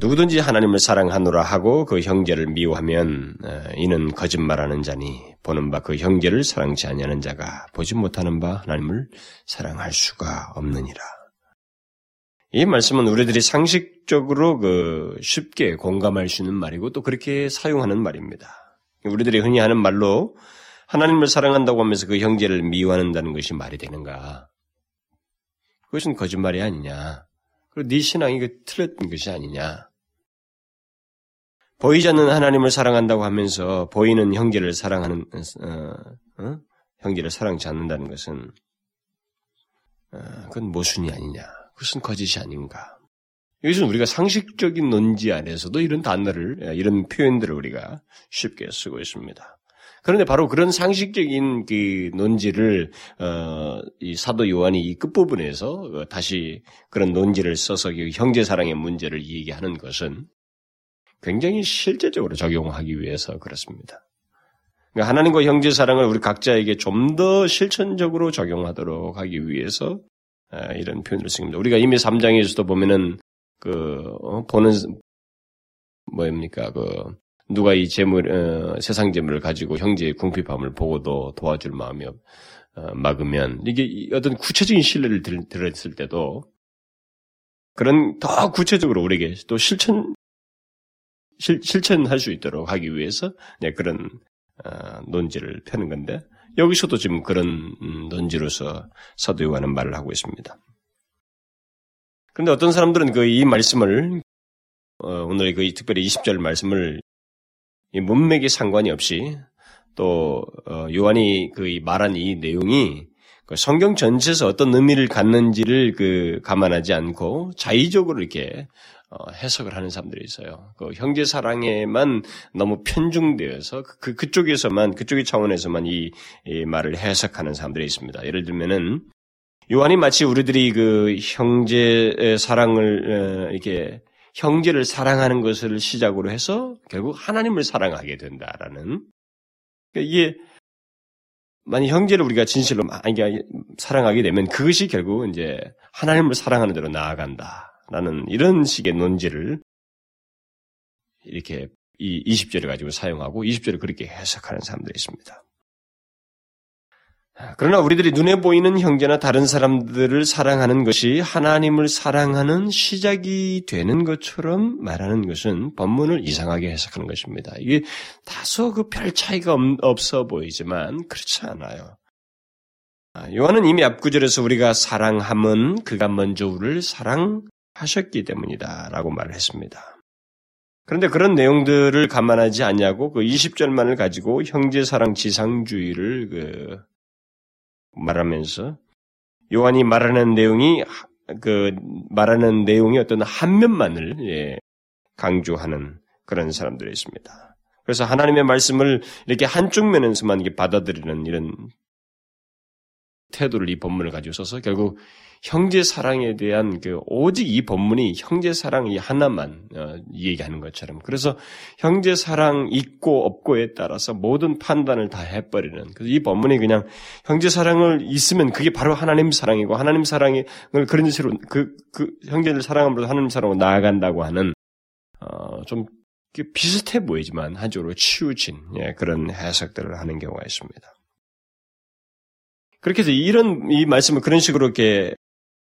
누구든지 하나님을 사랑하노라 하고 그 형제를 미워하면 어, 이는 거짓말하는 자니 보는 바 그 형제를 사랑치 아니하는 자가 보지 못하는 바 하나님을 사랑할 수가 없느니라. 이 말씀은 우리들이 상식적으로 그 쉽게 공감할 수 있는 말이고 또 그렇게 사용하는 말입니다. 우리들이 흔히 하는 말로 하나님을 사랑한다고 하면서 그 형제를 미워한다는 것이 말이 되는가? 그것은 거짓말이 아니냐? 그리고 네 신앙이 그 틀렸던 것이 아니냐? 보이지 않는 하나님을 사랑한다고 하면서 보이는 형제를 사랑하는 어, 어? 형제를 사랑치 않는다는 것은 어, 그건 모순이 아니냐? 그것은 거짓이 아닌가? 이것은 우리가 상식적인 논지 안에서도 이런 단어를 이런 표현들을 우리가 쉽게 쓰고 있습니다. 그런데 바로 그런 상식적인 그 논지를 어, 이 사도 요한이 이 끝부분에서 어, 다시 그런 논지를 써서 그 형제 사랑의 문제를 얘기하는 것은 굉장히 실제적으로 적용하기 위해서 그렇습니다. 그러니까 하나님과 형제 사랑을 우리 각자에게 좀 더 실천적으로 적용하도록 하기 위해서 어, 이런 표현을 씁니다. 우리가 이미 3장에서도 보면은 그 어, 보는 뭐입니까 그 누가 이 재물 어, 세상 재물을 가지고 형제의 궁핍함을 보고도 도와줄 마음이 어, 막으면 이게 어떤 구체적인 신뢰를 들, 들었을 때도 그런 더 구체적으로 우리에게 또 실천 실, 실천할 수 있도록 하기 위해서 네, 그런 어, 논지를 펴는 건데 여기서도 지금 그런 음, 논지로서 사도 요한은 말을 하고 있습니다. 그런데 어떤 사람들은 그 이 말씀을 어, 오늘 그 특별히 20절 말씀을 이 문맥에 상관이 없이 또 어, 요한이 그 말한 이 내용이 그 성경 전체에서 어떤 의미를 갖는지를 그 감안하지 않고 자의적으로 이렇게 어, 해석을 하는 사람들이 있어요. 그 형제 사랑에만 너무 편중되어서 그, 그 그쪽에서만 그쪽의 차원에서만 이, 이 말을 해석하는 사람들이 있습니다. 예를 들면은 요한이 마치 우리들이 그 형제 사랑을 어, 이렇게 형제를 사랑하는 것을 시작으로 해서 결국 하나님을 사랑하게 된다라는 그러니까 이게 만약 형제를 우리가 진실로 많이 사랑하게 되면 그것이 결국 이제 하나님을 사랑하는 대로 나아간다라는 이런 식의 논지를 이렇게 이 20절을 가지고 사용하고 20절을 그렇게 해석하는 사람들이 있습니다. 그러나 우리들이 눈에 보이는 형제나 다른 사람들을 사랑하는 것이 하나님을 사랑하는 시작이 되는 것처럼 말하는 것은 본문을 이상하게 해석하는 것입니다. 이게 다소 그 별 차이가 없어 보이지만 그렇지 않아요. 아, 요한은 이미 앞구절에서 우리가 사랑함은 그가 먼저 우리를 사랑하셨기 때문이다 라고 말을 했습니다. 그런데 그런 내용들을 감안하지 않냐고 그 20절만을 가지고 형제 사랑 지상주의를 그 말하면서 요한이 말하는 내용이 그 말하는 내용이 어떤 한 면만을 예, 강조하는 그런 사람들이 있습니다. 그래서 하나님의 말씀을 이렇게 한쪽 면에서만 받아들이는 이런 태도를 이 본문을 가지고 써서 결국 형제 사랑에 대한 그 오직 이 본문이 형제 사랑 이 하나만 어, 얘기하는 것처럼 그래서 형제 사랑 있고 없고에 따라서 모든 판단을 다 해버리는 그래서 이 본문이 그냥 형제 사랑을 있으면 그게 바로 하나님 사랑이고 하나님 사랑을 그런 식으로 그, 그 형제를 사랑함으로 하나님 사랑으로 나아간다고 하는 어, 좀 비슷해 보이지만 한쪽으로 치우친 예, 그런 해석들을 하는 경우가 있습니다. 그렇게 해서 이런 이 말씀을 그런 식으로 이렇게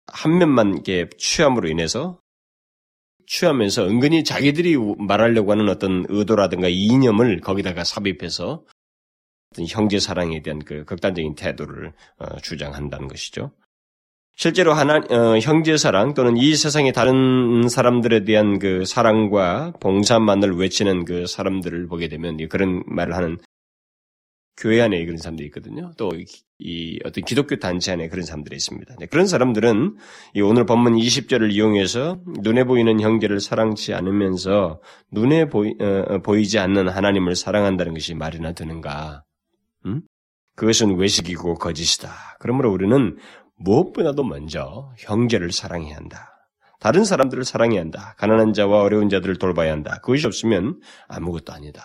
한 면만 이렇게 취함으로 인해서 취하면서 은근히 자기들이 말하려고 하는 어떤 의도라든가 이념을 거기다가 삽입해서 어떤 형제 사랑에 대한 그 극단적인 태도를 어, 주장한다는 것이죠. 실제로 하나 어, 형제 사랑 또는 이 세상의 다른 사람들에 대한 그 사랑과 봉사만을 외치는 그 사람들을 보게 되면 그런 말을 하는 교회 안에 그런 사람들이 있거든요. 또 이 어떤 기독교 단체 안에 그런 사람들이 있습니다. 네, 그런 사람들은 이 오늘 본문 20절을 이용해서 눈에 보이는 형제를 사랑치 않으면서 눈에 보이, 어, 어, 지 않는 하나님을 사랑한다는 것이 말이나 되는가? 음? 그것은 외식이고 거짓이다. 그러므로 우리는 무엇보다도 먼저 형제를 사랑해야 한다. 다른 사람들을 사랑해야 한다. 가난한 자와 어려운 자들을 돌봐야 한다. 그것이 없으면 아무것도 아니다.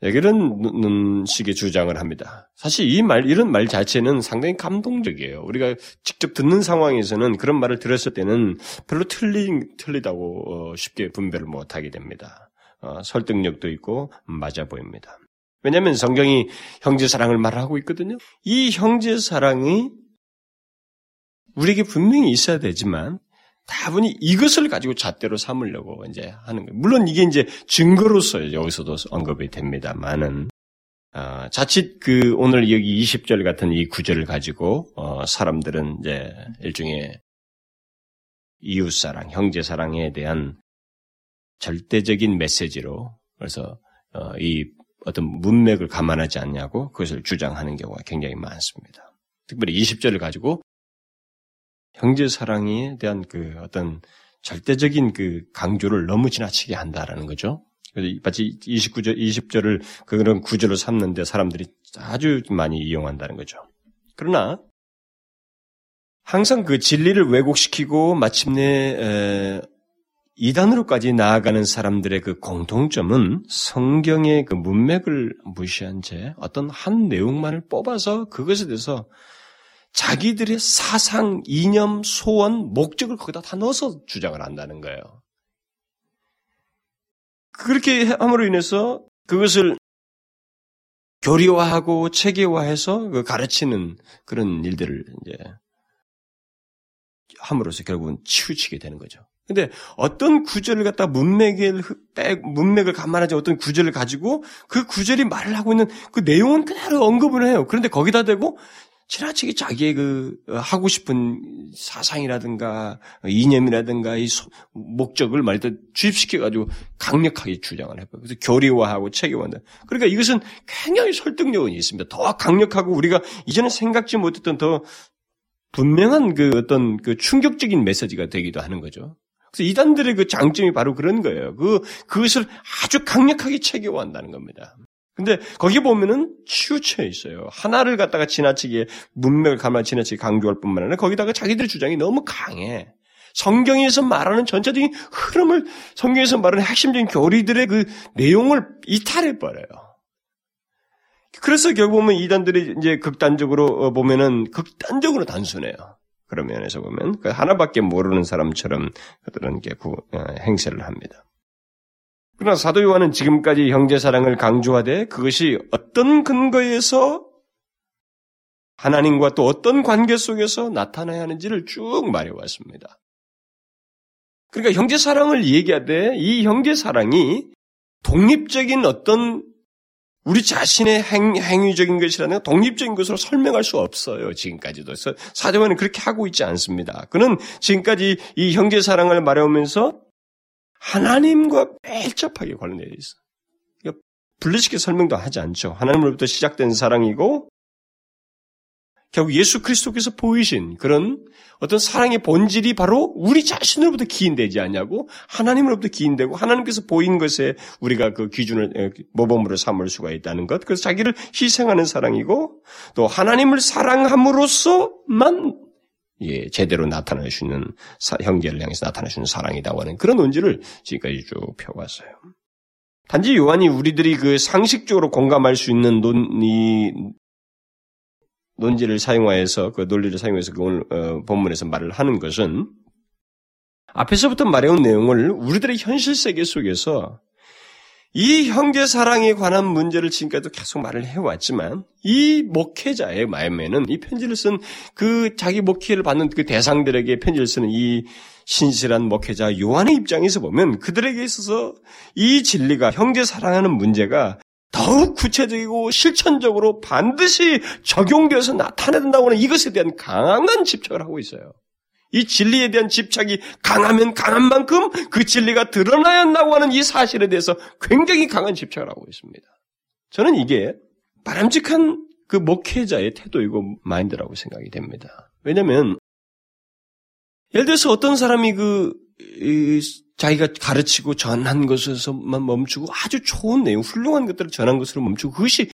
이런 식의 주장을 합니다. 사실 이 말, 이런 말 자체는 상당히 감동적이에요. 우리가 직접 듣는 상황에서는 그런 말을 들었을 때는 별로 틀리, 틀리다고 어, 쉽게 분별을 못하게 됩니다. 어, 설득력도 있고 맞아 보입니다. 왜냐하면 성경이 형제 사랑을 말하고 있거든요. 이 형제 사랑이 우리에게 분명히 있어야 되지만 다분히 이것을 가지고 잣대로 삼으려고 이제 하는 거예요. 물론 이게 이제 증거로서 여기서도 언급이 됩니다만은 어, 자칫 그 오늘 여기 20절 같은 이 구절을 가지고 어, 사람들은 이제 일종의 이웃 사랑, 형제 사랑에 대한 절대적인 메시지로 그래서 어, 이 어떤 문맥을 감안하지 않냐고 그것을 주장하는 경우가 굉장히 많습니다. 특별히 20절을 가지고 형제 사랑에 대한 그 어떤 절대적인 그 강조를 너무 지나치게 한다라는 거죠. 그래서 마치 29절, 20절을 그런 구절로 삼는데 사람들이 아주 많이 이용한다는 거죠. 그러나 항상 그 진리를 왜곡시키고 마침내 이단으로까지 나아가는 사람들의 그 공통점은 성경의 그 문맥을 무시한 채 어떤 한 내용만을 뽑아서 그것에 대해서 자기들의 사상, 이념, 소원, 목적을 거기다 다 넣어서 주장을 한다는 거예요. 그렇게 함으로 인해서 그것을 교리화하고 체계화해서 그 가르치는 그런 일들을 이제 함으로써 결국은 치우치게 되는 거죠. 근데 어떤 구절을 갖다 문맥을 빼 문맥을 감안하지 어떤 구절을 가지고 그 구절이 말을 하고 있는 그 내용은 그대로 언급을 해요. 그런데 거기다 대고 지나치게 자기의 그 어, 하고 싶은 사상이라든가 이념이라든가 이 목적을 말때 주입시켜 가지고 강력하게 주장을 해봐요. 그래서 교리화하고 체계화한다. 그러니까 이것은 굉장히 설득력은 있습니다. 더 강력하고 우리가 이전에 생각지 못했던 더 분명한 그 어떤 그 충격적인 메시지가 되기도 하는 거죠. 그래서 이단들의 그 장점이 바로 그런 거예요. 그 그것을 아주 강력하게 체계화한다는 겁니다. 근데 거기 보면은 치우쳐 있어요. 하나를 갖다가 지나치게 문맥을 가만 지나치게 강조할 뿐만 아니라 거기다가 자기들의 주장이 너무 강해. 성경에서 말하는 전체적인 흐름을 성경에서 말하는 핵심적인 교리들의 그 내용을 이탈해 버려요. 그래서 결국 보면 이단들이 이제 극단적으로 어, 보면은 극단적으로 단순해요. 그런 면에서 보면 그 하나밖에 모르는 사람처럼 그들은 게 어, 행세를 합니다. 그러나 사도 요한은 지금까지 형제 사랑을 강조하되 그것이 어떤 근거에서 하나님과 또 어떤 관계 속에서 나타나야 하는지를 쭉 말해왔습니다. 그러니까 형제 사랑을 얘기하되 이 형제 사랑이 독립적인 어떤 우리 자신의 행, 행위적인 것이라는 독립적인 것으로 설명할 수 없어요. 지금까지도. 사도관은 그렇게 하고 있지 않습니다. 그는 지금까지 이 형제 사랑을 말해오면서 하나님과 밀접하게 관련되어 있어. 요 분리시켜 설명도 하지 않죠. 하나님으로부터 시작된 사랑이고 결국 예수 그리스도께서 보이신 그런 어떤 사랑의 본질이 바로 우리 자신으로부터 기인되지 않냐고 하나님으로부터 기인되고 하나님께서 보인 것에 우리가 그 기준을 모범으로 삼을 수가 있다는 것. 그래서 자기를 희생하는 사랑이고 또 하나님을 사랑함으로써만 예, 제대로 나타낼 수 있는 사, 형제를 향해서 나타낼 수 있는 사랑이라고 하는 그런 논지를 지금까지 쭉 펴왔어요. 단지 요한이 우리들이 그 상식적으로 공감할 수 있는 논이 논지를 사용하여서 그 논리를 사용해서 그 오늘 어, 본문에서 말을 하는 것은 앞에서부터 말해온 내용을 우리들의 현실 세계 속에서 이 형제 사랑에 관한 문제를 지금까지도 계속 말을 해왔지만 이 목회자의 마음에는 이 편지를 쓴 그 자기 목회를 받는 그 대상들에게 편지를 쓰는 이 신실한 목회자 요한의 입장에서 보면 그들에게 있어서 이 진리가 형제 사랑하는 문제가 더욱 구체적이고 실천적으로 반드시 적용되어서 나타낸다고 하는 이것에 대한 강한 집착을 하고 있어요. 이 진리에 대한 집착이 강하면 강한 만큼 그 진리가 드러나야 한다고 하는 이 사실에 대해서 굉장히 강한 집착을 하고 있습니다. 저는 이게 바람직한 그 목회자의 태도이고 마인드라고 생각이 됩니다. 왜냐하면 예를 들어서 어떤 사람이 그 자기가 가르치고 전한 것에서만 멈추고 아주 좋은 내용, 훌륭한 것들을 전한 것으로 멈추고 그것이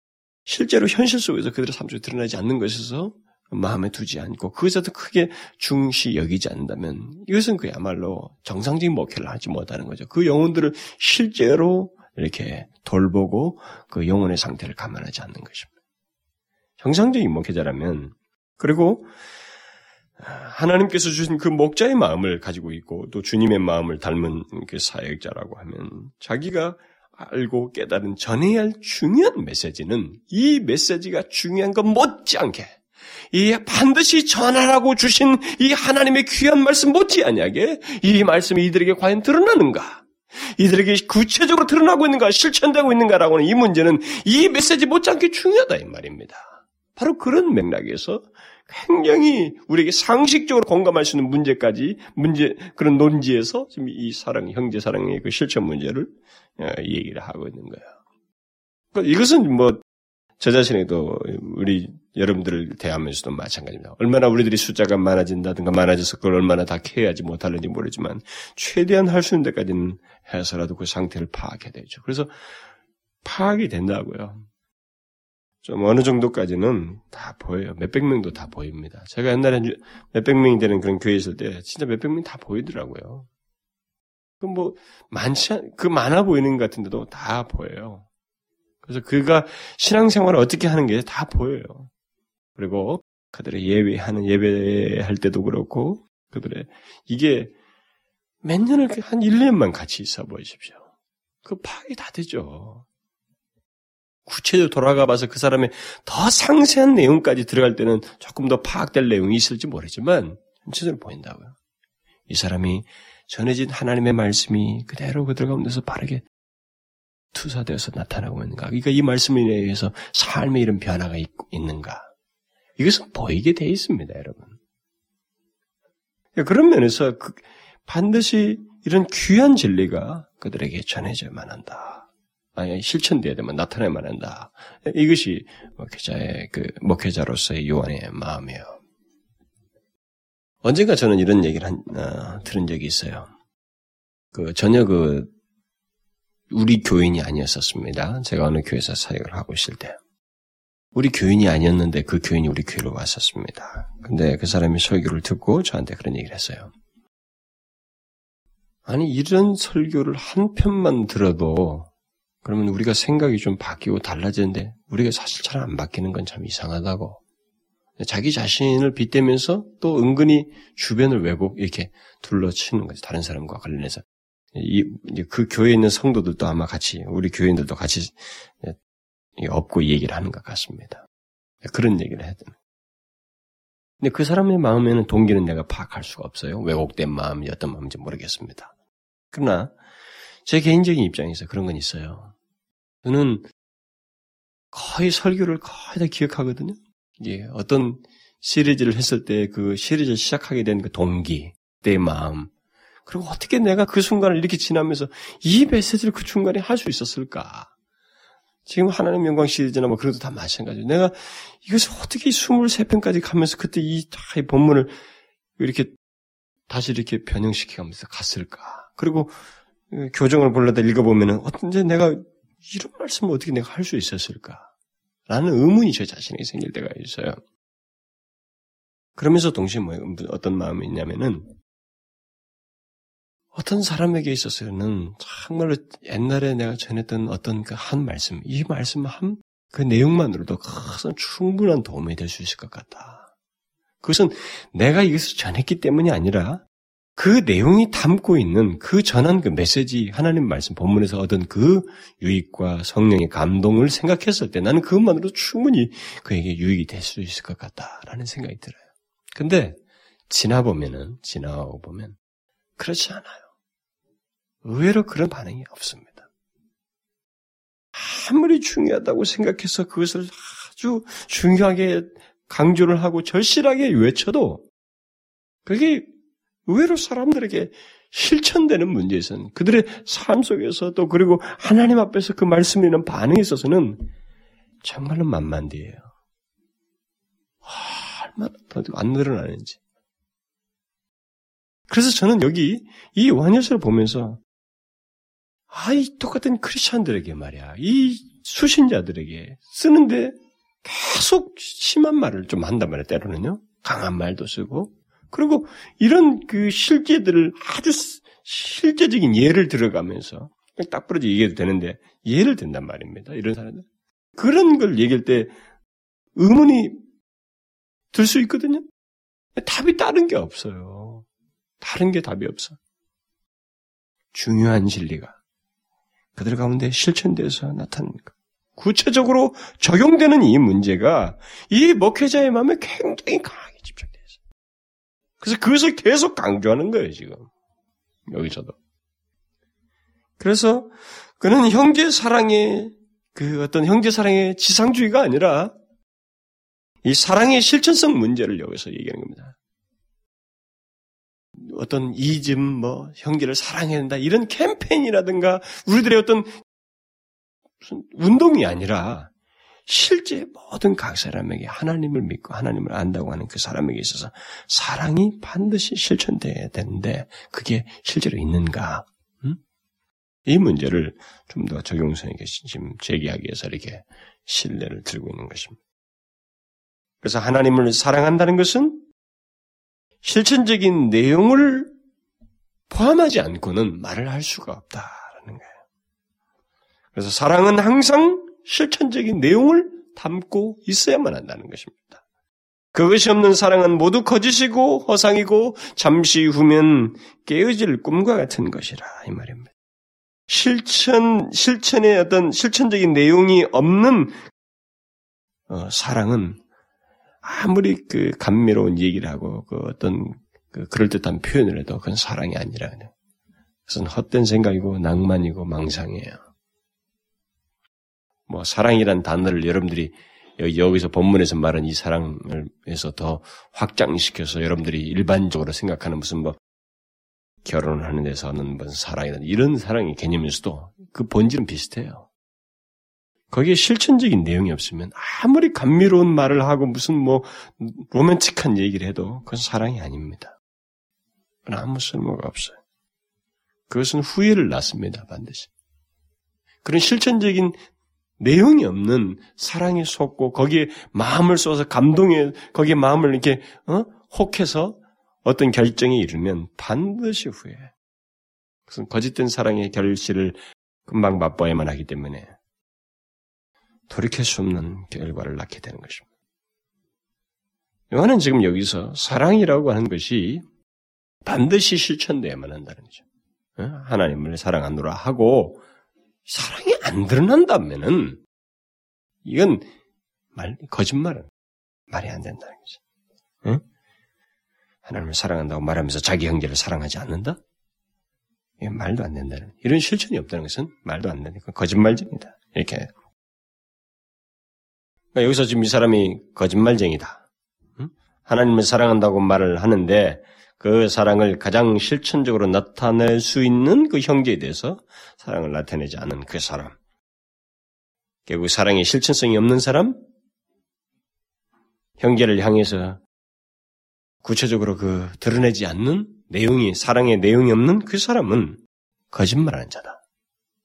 실제로 현실 속에서 그들의 삶 속에 드러나지 않는 것에서 마음에 두지 않고 그것에도 크게 중시 여기지 않는다면 이것은 그야말로 정상적인 목회를 하지 못하는 거죠. 그 영혼들을 실제로 이렇게 돌보고 그 영혼의 상태를 감안하지 않는 것입니다. 정상적인 목회자라면 그리고 하나님께서 주신 그 목자의 마음을 가지고 있고 또 주님의 마음을 닮은 그 사역자라고 하면 자기가 알고 깨달은 전해야 할 중요한 메시지는 이 메시지가 중요한 것 못지않게 이 반드시 전하라고 주신 이 하나님의 귀한 말씀 못지않게 이 말씀이 이들에게 과연 드러나는가? 이들에게 구체적으로 드러나고 있는가, 실천되고 있는가라고 하는 이 문제는 이 메시지 못지않게 중요하다 이 말입니다. 바로 그런 맥락에서 굉장히 우리에게 상식적으로 공감할 수 있는 문제까지 문제 그런 논지에서 지금 이 사랑 형제 사랑의 그 실천 문제를 어, 얘기를 하고 있는 거예요. 그러니까 이것은 뭐 저 자신에도 우리 여러분들을 대하면서도 마찬가지입니다. 얼마나 우리들이 숫자가 많아진다든가 많아져서 그걸 얼마나 다 캐야지 못하는지 모르지만 최대한 할 수 있는 데까지는 해서라도 그 상태를 파악해야 되죠. 그래서 파악이 된다고요. 좀 어느 정도까지는 다 보여요. 몇백 명도 다 보입니다. 제가 옛날에 몇백 명이 되는 그런 교회 있을 때 진짜 몇백 명이 다 보이더라고요. 그 뭐 많지 않, 그 많아 보이는 것 같은데도 다 보여요. 그래서 그가 신앙생활을 어떻게 하는 게 다 보여요. 그리고 그들의 예배하는 예배할 때도 그렇고 그들의 이게 몇 년을 한 1 년만 같이 있어 보십시오. 그 파악이 다 되죠. 구체적으로 돌아가 봐서 그 사람의 더 상세한 내용까지 들어갈 때는 조금 더 파악될 내용이 있을지 모르지만 전체적으로 보인다고요. 이 사람이 전해진 하나님의 말씀이 그대로 그들 가운데서 바르게 투사되어서 나타나고 있는가? 그러니까 이 말씀에 의해서 삶의 이런 변화가 있, 는가 이것은 보이게 돼 있습니다, 여러분. 그런 면에서 그 반드시 이런 귀한 진리가 그들에게 전해져야만 한다. 아니, 실천돼야 되면 나타내야만 한다. 이것이 목회자의 그 목회자로서의 요한의 마음이에요. 언젠가 저는 이런 얘기를 한, 어, 들은 적이 있어요. 그 전혀 그 우리 교인이 아니었었습니다. 제가 어느 교회에서 사역을 하고 있을 때. 우리 교인이 아니었는데 그 교인이 우리 교회로 왔었습니다. 근데 그 사람이 설교를 듣고 저한테 그런 얘기를 했어요. 아니, 이런 설교를 한 편만 들어도 그러면 우리가 생각이 좀 바뀌고 달라지는데 우리가 사실 잘 안 바뀌는 건 참 이상하다고. 자기 자신을 빗대면서 또 은근히 주변을 왜곡 이렇게 둘러치는 거죠. 다른 사람과 관련해서. 이, 그 교회에 있는 성도들도 아마 같이, 우리 교인들도 같이 업고 얘기를 하는 것 같습니다. 그런 얘기를 해야 됩니다. 근데 그 사람의 마음에는 동기는 내가 파악할 수가 없어요. 왜곡된 마음이 어떤 마음인지 모르겠습니다. 그러나 제 개인적인 입장에서 그런 건 있어요. 저는 거의 설교를 거의 다 기억하거든요. 예, 어떤 시리즈를 했을 때 그 시리즈를 시작하게 된 그 동기, 내 마음, 그리고 어떻게 내가 그 순간을 이렇게 지나면서 이 메시지를 그 중간에 할 수 있었을까? 지금 하나님 영광 시리즈나 뭐 그래도 다 마찬가지예요. 내가 이것을 어떻게 23편까지 가면서 그때 이, 이 본문을 이렇게 다시 이렇게 변형시키면서 갔을까? 그리고 교정을 불러다 읽어보면은 어떤지 내가 이런 말씀을 어떻게 내가 할 수 있었을까? 라는 의문이 제 자신에게 생길 때가 있어요. 그러면서 동시에 뭐 어떤 마음이 있냐면은 어떤 사람에게 있어서는 정말로 옛날에 내가 전했던 어떤 그 한 말씀, 이 말씀 한 그 내용만으로도 큰 충분한 도움이 될 수 있을 것 같다. 그것은 내가 이것을 전했기 때문이 아니라 그 내용이 담고 있는 그 전한 그 메시지, 하나님 말씀 본문에서 얻은 그 유익과 성령의 감동을 생각했을 때 나는 그것만으로 도 충분히 그에게 유익이 될 수 있을 것 같다라는 생각이 들어요. 근데 지나보면은, 지나고 보면 그렇지 않아요. 의외로 그런 반응이 없습니다. 아무리 중요하다고 생각해서 그것을 아주 중요하게 강조를 하고 절실하게 외쳐도 그게 의외로 사람들에게 실천되는 문제에서는 그들의 삶 속에서 또 그리고 하나님 앞에서 그 말씀이 있는 반응에 있어서는 정말로 만만디예요. 얼마나 안 늘어나는지. 그래서 저는 여기 이 완여서를 보면서 아, 이 똑같은 크리스천들에게 말이야. 이 수신자들에게 쓰는데 계속 심한 말을 좀 한단 말이야, 때로는요. 강한 말도 쓰고. 그리고 이런 그 실제들을 아주 실제적인 예를 들어가면서 딱 부러져 얘기해도 되는데 이해를 된단 말입니다. 이런 사람들. 그런 걸 얘기할 때 의문이 들 수 있거든요. 답이 다른 게 없어요. 다른 게 답이 없어. 중요한 진리가 그들 가운데 실천돼서 것. 구체적으로 적용되는 이 문제가 이 목회자의 마음에 굉장히 강하게 집착되어 있어요. 그래서 그것을 계속 강조하는 거예요, 지금. 여기서도. 그래서 그는 형제 사랑의 그 어떤 형제 사랑의 지상주의가 아니라 이 사랑의 실천성 문제를 여기서 얘기하는 겁니다. 어떤 이즘, 뭐, 형제를 사랑해야 된다, 이런 캠페인이라든가, 우리들의 어떤 무슨 운동이 아니라, 실제 모든 각 사람에게 하나님을 믿고 하나님을 안다고 하는 그 사람에게 있어서 사랑이 반드시 실천돼야 되는데, 그게 실제로 있는가? 음? 이 문제를 좀 더 적용성 있게 지금 제기하기 위해서 이렇게 신뢰를 들고 있는 것입니다. 그래서 하나님을 사랑한다는 것은 실천적인 내용을 포함하지 않고는 말을 할 수가 없다라는 거예요. 그래서 사랑은 항상 실천적인 내용을 담고 있어야만 한다는 것입니다. 그것이 없는 사랑은 모두 거짓이고 허상이고 잠시 후면 깨어질 꿈과 같은 것이라 이 말입니다. 실천 실천의 어떤 실천적인 내용이 없는 어, 사랑은 아무리 그 감미로운 얘기를 하고 그 어떤 그 그럴듯한 표현을 해도 그건 사랑이 아니라 그것은 헛된 생각이고 낭만이고 망상이에요. 뭐 사랑이란 단어를 여러분들이 여기서 본문에서 말한 이 사랑을 해서 더 확장시켜서 여러분들이 일반적으로 생각하는 무슨 뭐 결혼하는 데서는 무슨 사랑이다 이런 사랑의 개념에서도 그 본질은 비슷해요. 거기에 실천적인 내용이 없으면 아무리 감미로운 말을 하고 무슨 뭐 로맨틱한 얘기를 해도 그건 사랑이 아닙니다. 아무 쓸모가 없어요. 그것은 후회를 낳습니다, 반드시. 그런 실천적인 내용이 없는 사랑에 속고 거기에 마음을 쏟아서 감동에 거기에 마음을 이렇게 어? 혹해서 어떤 결정에 이르면 반드시 후회. 그것은 거짓된 사랑의 결실을 금방 맛봐야만 하기 때문에 돌이킬 수 없는 결과를 낳게 되는 것입니다. 요한은 지금 여기서 사랑이라고 하는 것이 반드시 실천돼야만 한다는 거죠. 어? 하나님을 사랑하노라 하고 사랑이 안 드러난다면은 이건 말 거짓말은 말이 안 된다는 거죠. 응? 하나님을 사랑한다고 말하면서 자기 형제를 사랑하지 않는다? 말도 안 된다는 이런 실천이 없다는 것은 말도 안 되니까 거짓말입니다. 이렇게 그러니까 여기서 지금 이 사람이 거짓말쟁이다. 하나님을 사랑한다고 말을 하는데 그 사랑을 가장 실천적으로 나타낼 수 있는 그 형제에 대해서 사랑을 나타내지 않은 그 사람. 결국 사랑의 실천성이 없는 사람? 형제를 향해서 구체적으로 그 드러내지 않는 내용이, 사랑의 내용이 없는 그 사람은 거짓말하는 자다.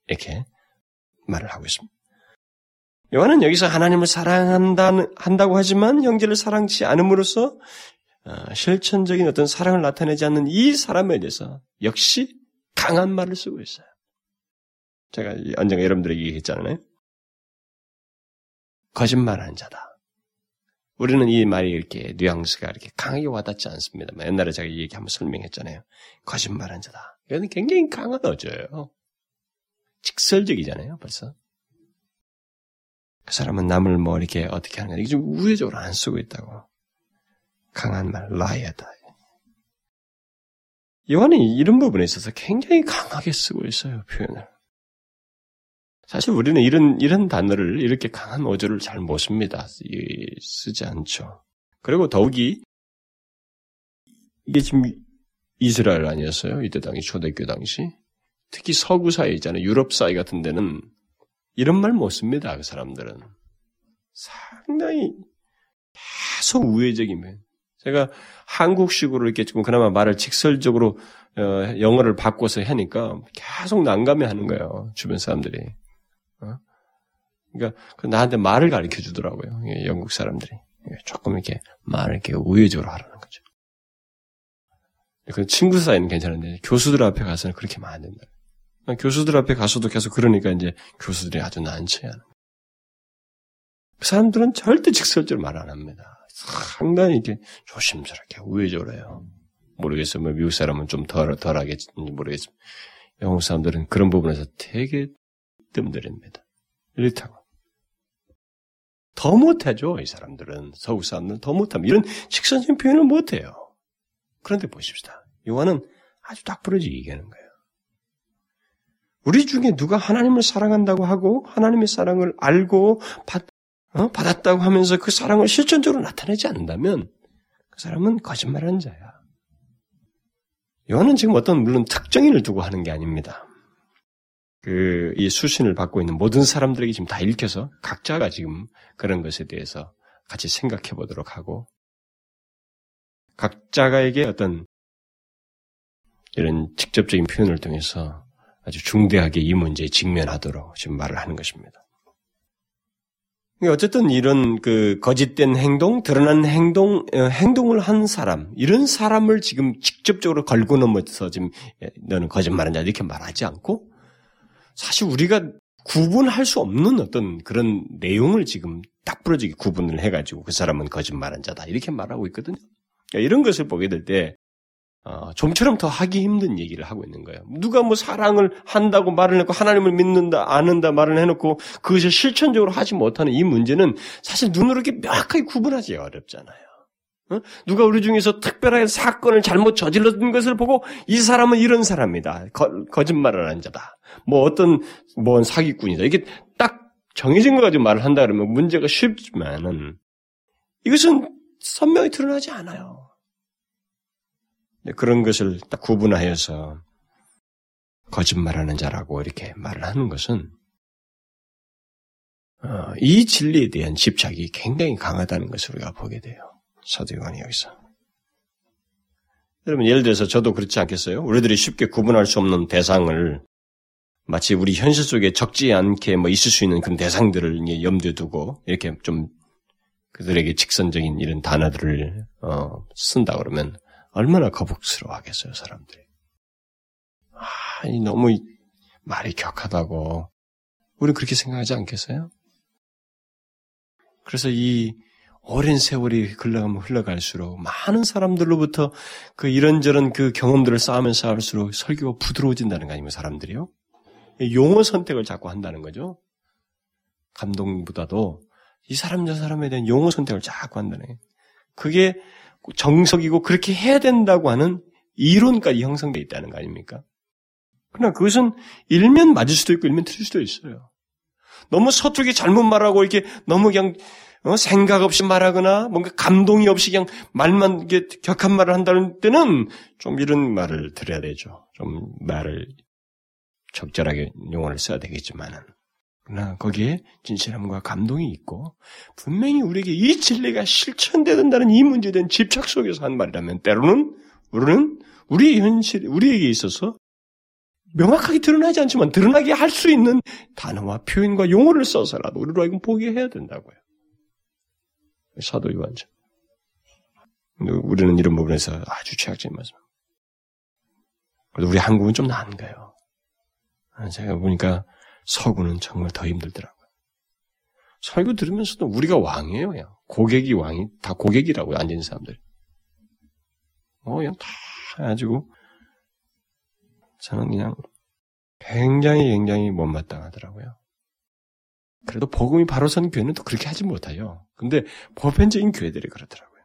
이렇게 말을 하고 있습니다. 요한은 여기서 하나님을 사랑한다고 하지만 형제를 사랑치 않음으로써 어, 실천적인 어떤 사랑을 나타내지 않는 이 사람에 대해서 역시 강한 말을 쓰고 있어요. 제가 언젠가 여러분들에게 얘기했잖아요. 거짓말하는 자다. 우리는 이 말이 이렇게 뉘앙스가 이렇게 강하게 와닿지 않습니다만 옛날에 제가 이 얘기 한번 설명했잖아요. 거짓말하는 자다. 이건 굉장히 강한 어조예요. 직설적이잖아요, 벌써. 그 사람은 남을 뭐 이렇게 어떻게 하는 가 이게 좀 우회적으로 안 쓰고 있다고. 강한 말, 라이어다. 요한이 이런 부분에 있어서 굉장히 강하게 쓰고 있어요, 표현을. 사실 우리는 이런, 이런 단어를 이렇게 강한 어조를 잘 못 씁니다. 쓰지 않죠. 그리고 더욱이, 이게 지금 이스라엘 아니었어요? 이때 당시, 초대교 당시. 특히 서구 사회 있잖아요. 유럽 사회 같은 데는 이런 말 못 씁니다. 그 사람들은. 상당히 계속 우회적이면. 제가 한국식으로 이렇게 좀 그나마 말을 직설적으로 어, 영어를 바꿔서 하니까 계속 난감해 하는 거예요. 주변 사람들이. 어? 그러니까 그 나한테 말을 가르쳐 주더라고요. 영국 사람들이. 조금 이렇게 말을 이렇게 우회적으로 하라는 거죠. 그 친구 사이는 괜찮은데 교수들 앞에 가서는 그렇게 하면 안 된다. 교수들 앞에 가서도 계속 그러니까 이제 교수들이 아주 난처해하는. 그 사람들은 절대 직설적으로 말 안 합니다. 상당히 이렇게 조심스럽게 우회적으로 해요. 모르겠어요. 뭐 미국 사람은 좀 덜, 덜 하겠지 모르겠지만. 영국 사람들은 그런 부분에서 되게 뜸들입니다. 이렇다고. 더 못하죠, 이 사람들은. 서구 사람들은 더 못합니다. 이런 직선적인 표현을 못해요. 그런데 보십시다. 요한은 아주 딱 부러지게 얘기하는 거예요. 우리 중에 누가 하나님을 사랑한다고 하고 하나님의 사랑을 알고 받, 어? 받았다고 하면서 그 사랑을 실천적으로 나타내지 않는다면 그 사람은 거짓말하는 자야. 요한은 지금 어떤 물론 특정인을 두고 하는 게 아닙니다. 그 이 수신을 받고 있는 모든 사람들에게 지금 다 읽혀서 각자가 지금 그런 것에 대해서 같이 생각해 보도록 하고 각자가에게 어떤 이런 직접적인 표현을 통해서 아주 중대하게 이 문제에 직면하도록 지금 말을 하는 것입니다. 어쨌든 이런 그 거짓된 행동, 드러난 행동, 어, 행동을 한 사람, 이런 사람을 지금 직접적으로 걸고 넘어서 지금 예, 너는 거짓말하냐 이렇게 말하지 않고 사실 우리가 구분할 수 없는 어떤 그런 내용을 지금 딱 부러지게 구분을 해가지고 그 사람은 거짓말한 자다 이렇게 말하고 있거든요. 그러니까 이런 것을 보게 될 때 어, 좀처럼 더 하기 힘든 얘기를 하고 있는 거예요. 누가 뭐 사랑을 한다고 말을 해놓고 하나님을 믿는다, 아는다 말을 해놓고 그것을 실천적으로 하지 못하는 이 문제는 사실 눈으로 이렇게 명확하게 구분하기 어렵잖아요. 어? 누가 우리 중에서 특별하게 사건을 잘못 저질렀던 것을 보고 이 사람은 이런 사람이다. 거, 짓말을 하는 자다. 뭐 어떤 뭔 사기꾼이다. 이게 딱 정해진 거 가지고 말을 한다 그러면 문제가 쉽지만은 이것은 선명히 드러나지 않아요. 네, 그런 것을 딱 구분하여서 거짓말하는 자라고 이렇게 말을 하는 것은 어, 이 진리에 대한 집착이 굉장히 강하다는 것을 우리가 보게 돼요. 사도요한이 여기서. 여러분 예를 들어서 저도 그렇지 않겠어요? 우리들이 쉽게 구분할 수 없는 대상을 마치 우리 현실 속에 적지 않게 뭐 있을 수 있는 그런 대상들을 염두에 두고 이렇게 좀 그들에게 직선적인 이런 단어들을 어, 쓴다 그러면 얼마나 거북스러워 하겠어요, 사람들이. 아, 너무 말이 격하다고. 우리 그렇게 생각하지 않겠어요? 그래서 이 오랜 세월이 흘러가면 흘러갈수록 많은 사람들로부터 그 이런저런 그 경험들을 쌓으면서 할수록 설교가 부드러워진다는 거 아니면 사람들이요? 용어 선택을 자꾸 한다는 거죠. 감동보다도 이 사람 저 사람에 대한 용어 선택을 자꾸 거예요. 그게 정석이고 그렇게 해야 된다고 하는 이론까지 형성되어 있다는 거 아닙니까? 그러나 그것은 일면 맞을 수도 있고 일면 틀릴 수도 있어요. 너무 서툴게 잘못 말하고 이렇게 너무 그냥 어, 생각 없이 말하거나 뭔가 감동이 없이 그냥 말만 이게 격한 말을 한다는 때는 좀 이런 말을 들어야 되죠. 좀 말을 적절하게 용어를 써야 되겠지만은 그러나 거기에 진실함과 감동이 있고 분명히 우리에게 이 진리가 실천되야 된다는 이 문제에 대한 집착 속에서 한 말이라면 때로는 우리는 우리 현실 우리에게 있어서 명확하게 드러나지 않지만 드러나게 할 수 있는 단어와 표현과 용어를 써서라도 우리로 하여금 보게 해야 된다고요. 사도 요한전. 우리는 이런 부분에서 아주 최악적인 말씀. 그래도 우리 한국은 좀 나은 거예요. 제가 보니까 서구는 정말 더 힘들더라고요. 설교 들으면서도 우리가 왕이에요, 그냥. 고객이 왕이, 다 고객이라고요, 앉은 사람들. 어, 그냥 다 해가지고, 저는 그냥 굉장히 굉장히 못마땅하더라고요. 그래도 복음이 바로 선 교회는 또 그렇게 하지 못해요. 근데 보편적인 교회들이 그렇더라고요.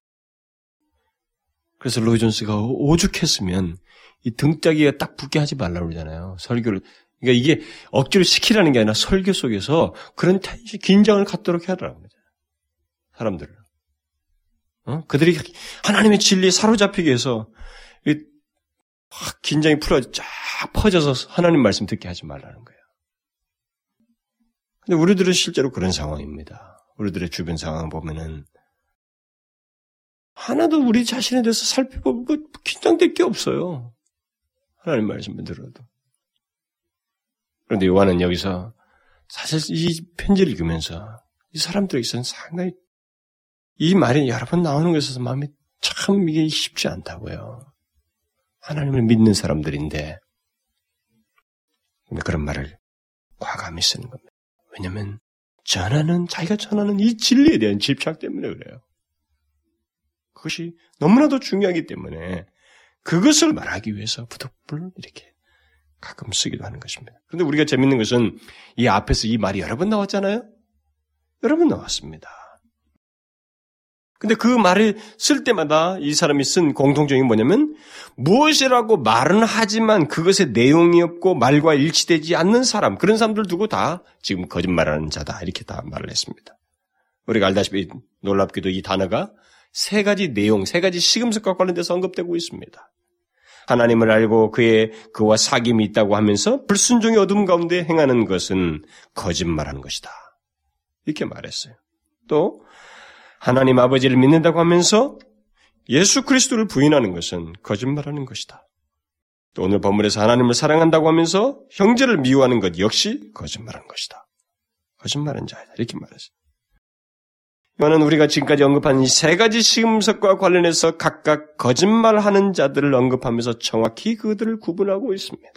그래서 로이 존스가 오죽했으면 이 등짝이가 딱 붙게 하지 말라고 그러잖아요. 설교를 그러니까 이게 억지로 시키라는 게 아니라 설교 속에서 그런 긴장을 갖도록 거죠. 사람들을. 어? 그들이 하나님의 진리에 사로잡히게 해서 확 긴장이 풀어 쫙 퍼져서 하나님 말씀 듣게 하지 말라는 거예요. 근데 우리들은 실제로 그런 상황입니다. 우리들의 주변 상황 보면은 하나도 우리 자신에 대해서 살펴보고 뭐 긴장될 게 없어요. 하나님 말씀을 들어도. 그런데 요한은 여기서 사실 이 편지를 읽으면서 이 사람들에게서는 상당히 이 말이 여러 번 나오는 것에서 마음이 참 이게 쉽지 않다고요. 하나님을 믿는 사람들인데 그런 말을 과감히 쓰는 겁니다. 왜냐하면 전하는 자기가 전하는 이 진리에 대한 집착 때문에 그래요. 그것이 너무나도 중요하기 때문에 그것을 말하기 위해서 부득불 이렇게 가끔 쓰기도 하는 것입니다. 그런데 우리가 재밌는 것은 이 앞에서 이 말이 여러 번 나왔잖아요? 여러 번 나왔습니다. 근데 그 말을 쓸 때마다 이 사람이 쓴 공통점이 뭐냐면 무엇이라고 말은 하지만 그것의 내용이 없고 말과 일치되지 않는 사람 그런 사람들 두고 다 지금 거짓말하는 자다 이렇게 다 말을 했습니다. 우리가 알다시피 놀랍게도 이 단어가 세 가지 내용, 세 가지 시금석과 관련돼서 언급되고 있습니다. 하나님을 알고 그의 그와 사귐이 있다고 하면서 불순종의 어둠 가운데 행하는 것은 거짓말하는 것이다. 이렇게 말했어요. 또 하나님 아버지를 믿는다고 하면서 예수 그리스도를 부인하는 것은 거짓말하는 것이다. 또 오늘 본문에서 하나님을 사랑한다고 하면서 형제를 미워하는 것 역시 거짓말하는 것이다. 거짓말은 자이다. 이렇게 말했어요. 이거는 우리가 지금까지 언급한 이 세 가지 시금석과 관련해서 각각 거짓말하는 자들을 언급하면서 정확히 그들을 구분하고 있습니다.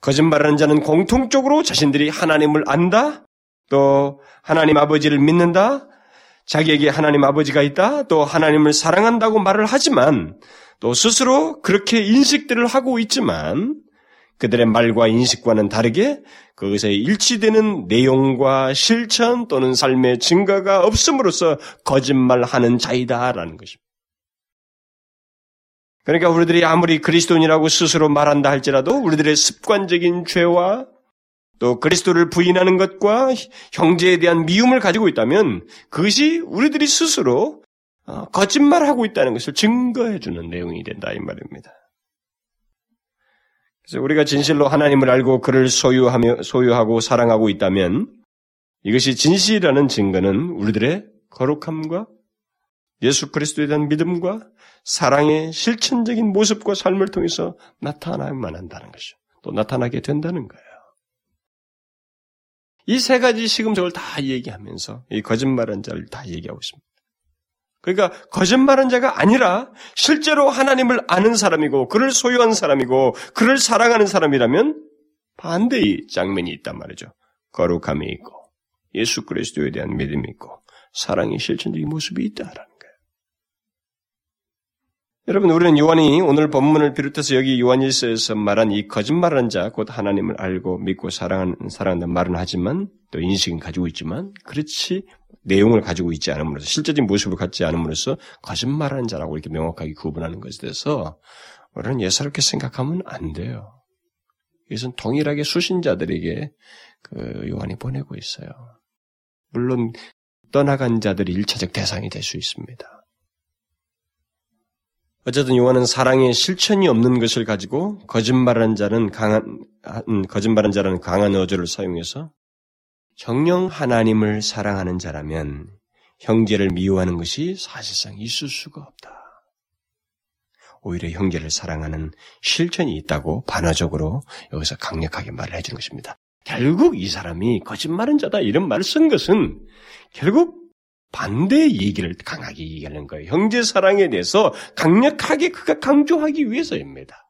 거짓말하는 자는 공통적으로 자신들이 하나님을 안다, 또 하나님 아버지를 믿는다, 자기에게 하나님 아버지가 있다, 또 하나님을 사랑한다고 말을 하지만 또 스스로 그렇게 인식들을 하고 있지만 그들의 말과 인식과는 다르게 그것에 일치되는 내용과 실천 또는 삶의 증거가 없음으로써 거짓말하는 자이다라는 것입니다. 그러니까 우리들이 아무리 그리스도인이라고 스스로 말한다 할지라도 우리들의 습관적인 죄와 또 그리스도를 부인하는 것과 형제에 대한 미움을 가지고 있다면 그것이 우리들이 스스로 어, 거짓말하고 있다는 것을 증거해 주는 내용이 된다 이 말입니다. 그래서 우리가 진실로 하나님을 알고 그를 소유하며 소유하고 사랑하고 있다면 이것이 진실이라는 증거는 우리들의 거룩함과 예수 그리스도에 대한 믿음과 사랑의 실천적인 모습과 삶을 통해서 나타나야만 한다는 것이죠. 또 나타나게 된다는 거예요. 이 세 가지 시금석을 다 얘기하면서 이 거짓말한 자를 다 얘기하고 있습니다. 그러니까 거짓말한 자가 아니라 실제로 하나님을 아는 사람이고 그를 소유한 사람이고 그를 사랑하는 사람이라면 반대의 장면이 있단 말이죠. 거룩함이 있고 예수 그리스도에 대한 믿음이 있고 사랑의 실천적인 모습이 있다라는 여러분, 우리는 요한이 오늘 본문을 비롯해서 여기 요한일서에서 말한 이 거짓말하는 자, 곧 하나님을 알고 믿고 사랑하는, 사랑한다는 말은 하지만, 또 인식은 가지고 있지만, 그렇지, 내용을 가지고 있지 않음으로써, 실제적인 모습을 갖지 않음으로써, 거짓말하는 자라고 이렇게 명확하게 구분하는 것에 대해서, 우리는 예사롭게 생각하면 안 돼요. 이것은 동일하게 수신자들에게 그 요한이 보내고 있어요. 물론, 떠나간 자들이 일차적 대상이 될 수 있습니다. 어쨌든 요한은 사랑의 실천이 없는 것을 가지고 거짓말하는 자는 강한 거짓말하는 자라는 강한 어조를 사용해서 정령 하나님을 사랑하는 자라면 형제를 미워하는 것이 사실상 있을 수가 없다. 오히려 형제를 사랑하는 실천이 있다고 반어적으로 여기서 강력하게 말을 해주는 것입니다. 결국 이 사람이 거짓말은 자다 이런 말을 쓴 것은 결국 반대의 얘기를 강하게 얘기하는 거예요. 형제 사랑에 대해서 강력하게 그가 강조하기 위해서입니다.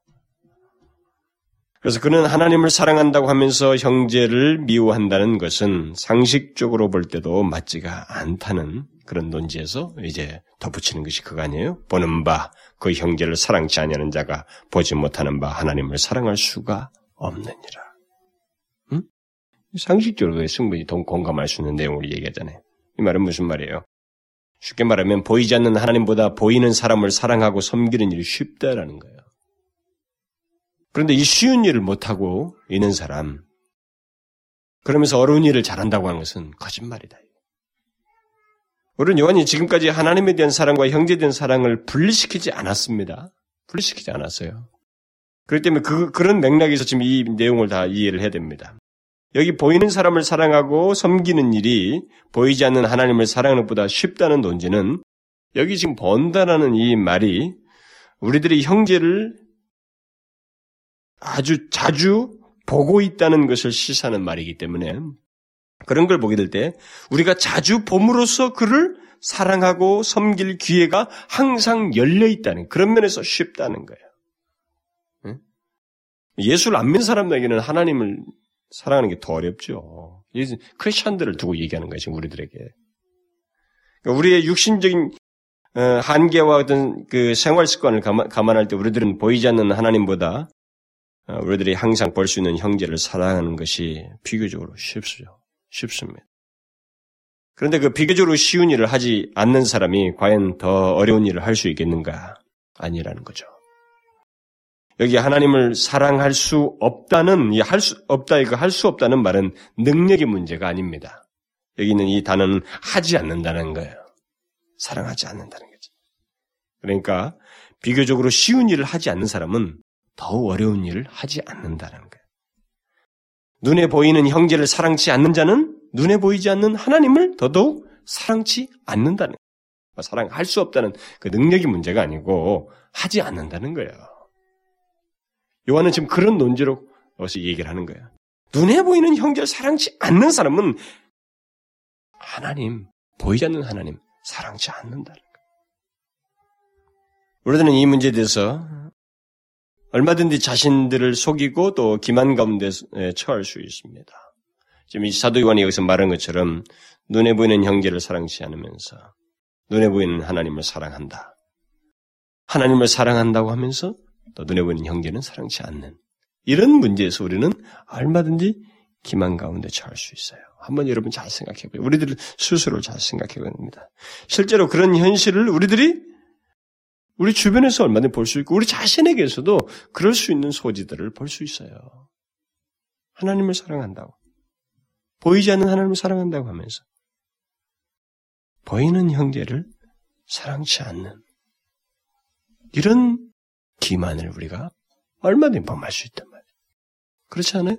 그래서 그는 하나님을 사랑한다고 하면서 형제를 미워한다는 것은 상식적으로 볼 때도 맞지가 않다는 그런 논지에서 이제 덧붙이는 것이 그거 아니에요? 보는 바, 그 형제를 사랑치 아니하는 자가 보지 못하는 바 하나님을 사랑할 수가 없느니라. 응? 상식적으로 충분히 동 공감할 수 있는 내용을 얘기하잖아요. 이 말은 무슨 말이에요? 쉽게 말하면 보이지 않는 하나님보다 보이는 사람을 사랑하고 섬기는 일이 쉽다라는 거예요. 그런데 이 쉬운 일을 못하고 있는 사람, 그러면서 어려운 일을 잘한다고 하는 것은 거짓말이다. 우리는 요한이 지금까지 하나님에 대한 사랑과 형제에 대한 사랑을 분리시키지 않았습니다. 분리시키지 않았어요. 그렇기 때문에 그, 그런 맥락에서 지금 이 내용을 다 이해를 해야 됩니다. 여기 보이는 사람을 사랑하고 섬기는 일이 보이지 않는 하나님을 사랑하는 것보다 쉽다는 논지는 여기 지금 번다라는 이 말이 우리들이 형제를 아주 자주 보고 있다는 것을 시사하는 말이기 때문에 그런 걸 보게 될 때 우리가 자주 봄으로써 그를 사랑하고 섬길 기회가 항상 열려 있다는 그런 면에서 쉽다는 거예요. 예수를 안 믿는 사람에게는 하나님을 사랑하는 게 더 어렵죠. 크리스천들을 두고 얘기하는 거예요, 지금 우리들에게. 그러니까 우리의 육신적인 어, 한계와 어떤 그 생활 습관을 감안할 때 우리들은 보이지 않는 하나님보다 어, 우리들이 항상 볼 수 있는 형제를 사랑하는 것이 비교적으로 쉽죠. 쉽습니다. 그런데 그 비교적으로 쉬운 일을 하지 않는 사람이 과연 더 어려운 일을 할 수 있겠는가? 아니라는 거죠. 여기 하나님을 사랑할 수 없다는, 할수 없다, 이거 할 수 없다는 말은 능력의 문제가 아닙니다. 여기 있는 이 단어는 하지 않는다는 거예요. 사랑하지 않는다는 거죠. 그러니까 비교적으로 쉬운 일을 하지 않는 사람은 더욱 어려운 일을 하지 않는다는 거예요. 눈에 보이는 형제를 사랑치 않는 자는 눈에 보이지 않는 하나님을 더더욱 사랑치 않는다는 거예요. 사랑할 수 없다는 그 능력이 문제가 아니고 하지 않는다는 거예요. 요한은 지금 그런 논지로 어서 얘기를 하는 거예요. 눈에 보이는 형제를 사랑치 않는 사람은 하나님, 보이지 않는 하나님, 사랑치 않는다는 거예요. 우리들은 이 문제에 대해서 얼마든지 자신들을 속이고 또 기만 가운데 처할 수 있습니다. 지금 이 사도 요한이 여기서 말한 것처럼 눈에 보이는 형제를 사랑치 않으면서 눈에 보이는 하나님을 사랑한다. 하나님을 사랑한다고 하면서 또 눈에 보이는 형제는 사랑치 않는 이런 문제에서 우리는 얼마든지 기만 가운데 처할 수 있어요. 한번 여러분 잘 생각해 보세요. 우리들 스스로 잘 생각해 봅니다. 실제로 그런 현실을 우리들이 우리 주변에서 얼마든지 볼 수 있고 우리 자신에게서도 그럴 수 있는 소지들을 볼 수 있어요. 하나님을 사랑한다고. 보이지 않는 하나님을 사랑한다고 하면서 보이는 형제를 사랑치 않는 이런 기만을 우리가 얼마든지 범할 수 있단 말이에요. 그렇지 않아요?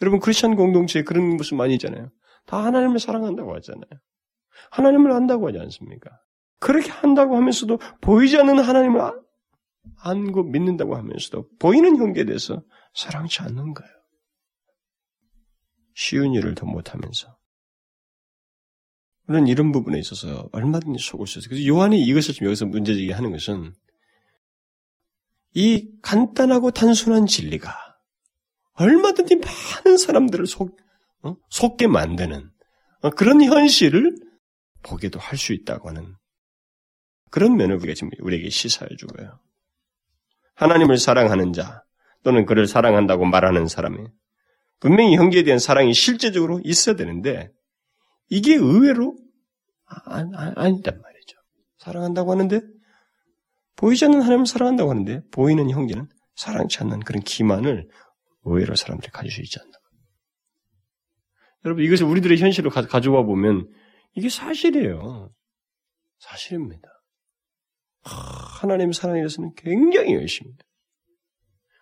여러분 크리스천 공동체에 그런 모습 많이 있잖아요. 다 하나님을 사랑한다고 하잖아요. 하나님을 안다고 하지 않습니까? 그렇게 한다고 하면서도 보이지 않는 하나님을 안고 믿는다고 하면서도 보이는 형제에 대해서 사랑치 않는 거예요. 쉬운 일을 더 못하면서. 우리는 이런 부분에 있어서 얼마든지 속을 수 있어요. 그래서 요한이 이것을 지금 여기서 문제제기 하는 것은 이 간단하고 단순한 진리가 얼마든지 많은 사람들을 속, 어? 속게 만드는 어, 그런 현실을 보게도 할 수 있다고 하는 그런 면을 우리가 지금 우리에게 시사해 주고요. 하나님을 사랑하는 자 또는 그를 사랑한다고 말하는 사람이 분명히 형제에 대한 사랑이 실제적으로 있어야 되는데 이게 의외로 아, 아, 아니단 말이죠. 사랑한다고 하는데 보이지 않는 하나님을 사랑한다고 하는데 보이는 형제는 사랑치 않는 그런 기만을 의외로 사람들이 가질 수 있지 않나. 여러분 이것을 우리들의 현실로 가, 져와 보면 이게 사실이에요. 사실입니다. 하나님 사랑에 대해서는 굉장히 열심히.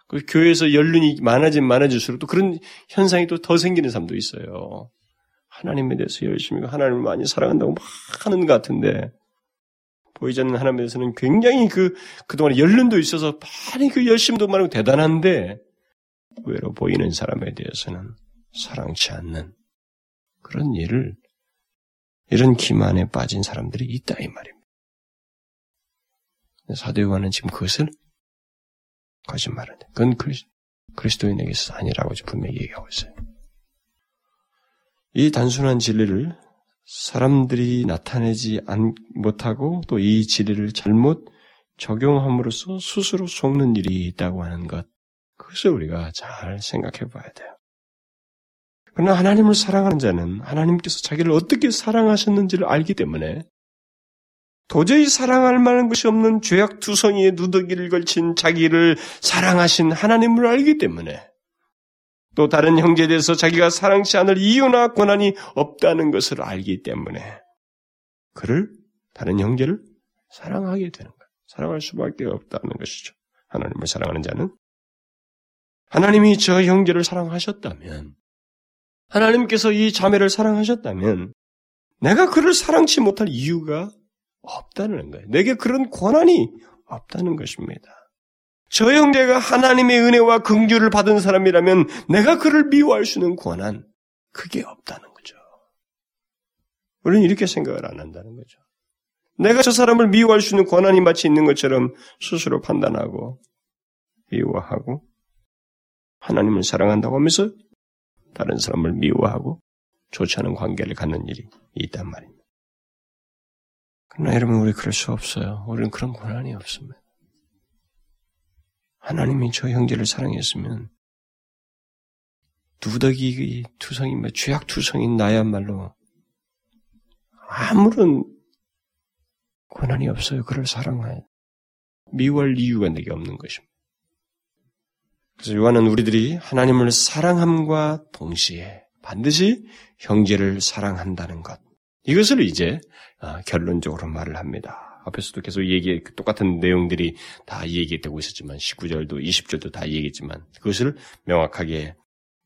그 교회에서 연륜이 많아진 많아질수록 또 그런 현상이 또 더 생기는 사람도 있어요. 하나님에 대해서 열심히 하나님을 많이 사랑한다고 막 하는 것 같은데 보이지 않는 하나님에 대해서는 굉장히 그 그동안 연륜도 있어서 많이 그 열심도 많고 대단한데 외로 보이는 사람에 대해서는 사랑치 않는 그런 일을 이런 기만에 빠진 사람들이 있다 이 말입니다. 사도 요한은 지금 그것을 거짓말을 해. 그건 그리스도인에게서 아니라고 분명히 얘기하고 있어요. 이 단순한 진리를 사람들이 나타내지 못하고 또 이 진리를 잘못 적용함으로써 스스로 속는 일이 있다고 하는 것, 그것을 우리가 잘 생각해 봐야 돼요. 그러나 하나님을 사랑하는 자는 하나님께서 자기를 어떻게 사랑하셨는지를 알기 때문에 도저히 사랑할 만한 것이 없는 죄악 투성이의 누더기를 걸친 자기를 사랑하신 하나님을 알기 때문에 또 다른 형제에 대해서 자기가 사랑치 않을 이유나 권한이 없다는 것을 알기 때문에 그를 다른 형제를 사랑하게 되는 거예요. 사랑할 수밖에 없다는 것이죠. 하나님을 사랑하는 자는 하나님이 저 형제를 사랑하셨다면 하나님께서 이 자매를 사랑하셨다면 내가 그를 사랑치 못할 이유가 없다는 거예요. 내게 그런 권한이 없다는 것입니다. 저 형제가 하나님의 은혜와 긍휼을 받은 사람이라면 내가 그를 미워할 수 있는 권한 그게 없다는 거죠. 우리는 이렇게 생각을 안 한다는 거죠. 내가 저 사람을 미워할 수 있는 권한이 마치 있는 것처럼 스스로 판단하고 미워하고 하나님을 사랑한다고 하면서 다른 사람을 미워하고 좋지 않은 관계를 갖는 일이 있단 말입니다. 그러나 여러분 우리 그럴 수 없어요. 우리는 그런 권한이 없습니다. 하나님이 저 형제를 사랑했으면 두더기 투성인 죄악 투성인 나야말로 아무런 권한이 없어요. 그를 사랑할 미워할 이유가 내게 없는 것입니다. 그래서 요한은 우리들이 하나님을 사랑함과 동시에 반드시 형제를 사랑한다는 것. 이것을 이제 아, 결론적으로 말을 합니다. 앞에서도 계속 얘기, 똑같은 내용들이 다 얘기되고 있었지만, 19절도 20절도 다 얘기했지만, 그것을 명확하게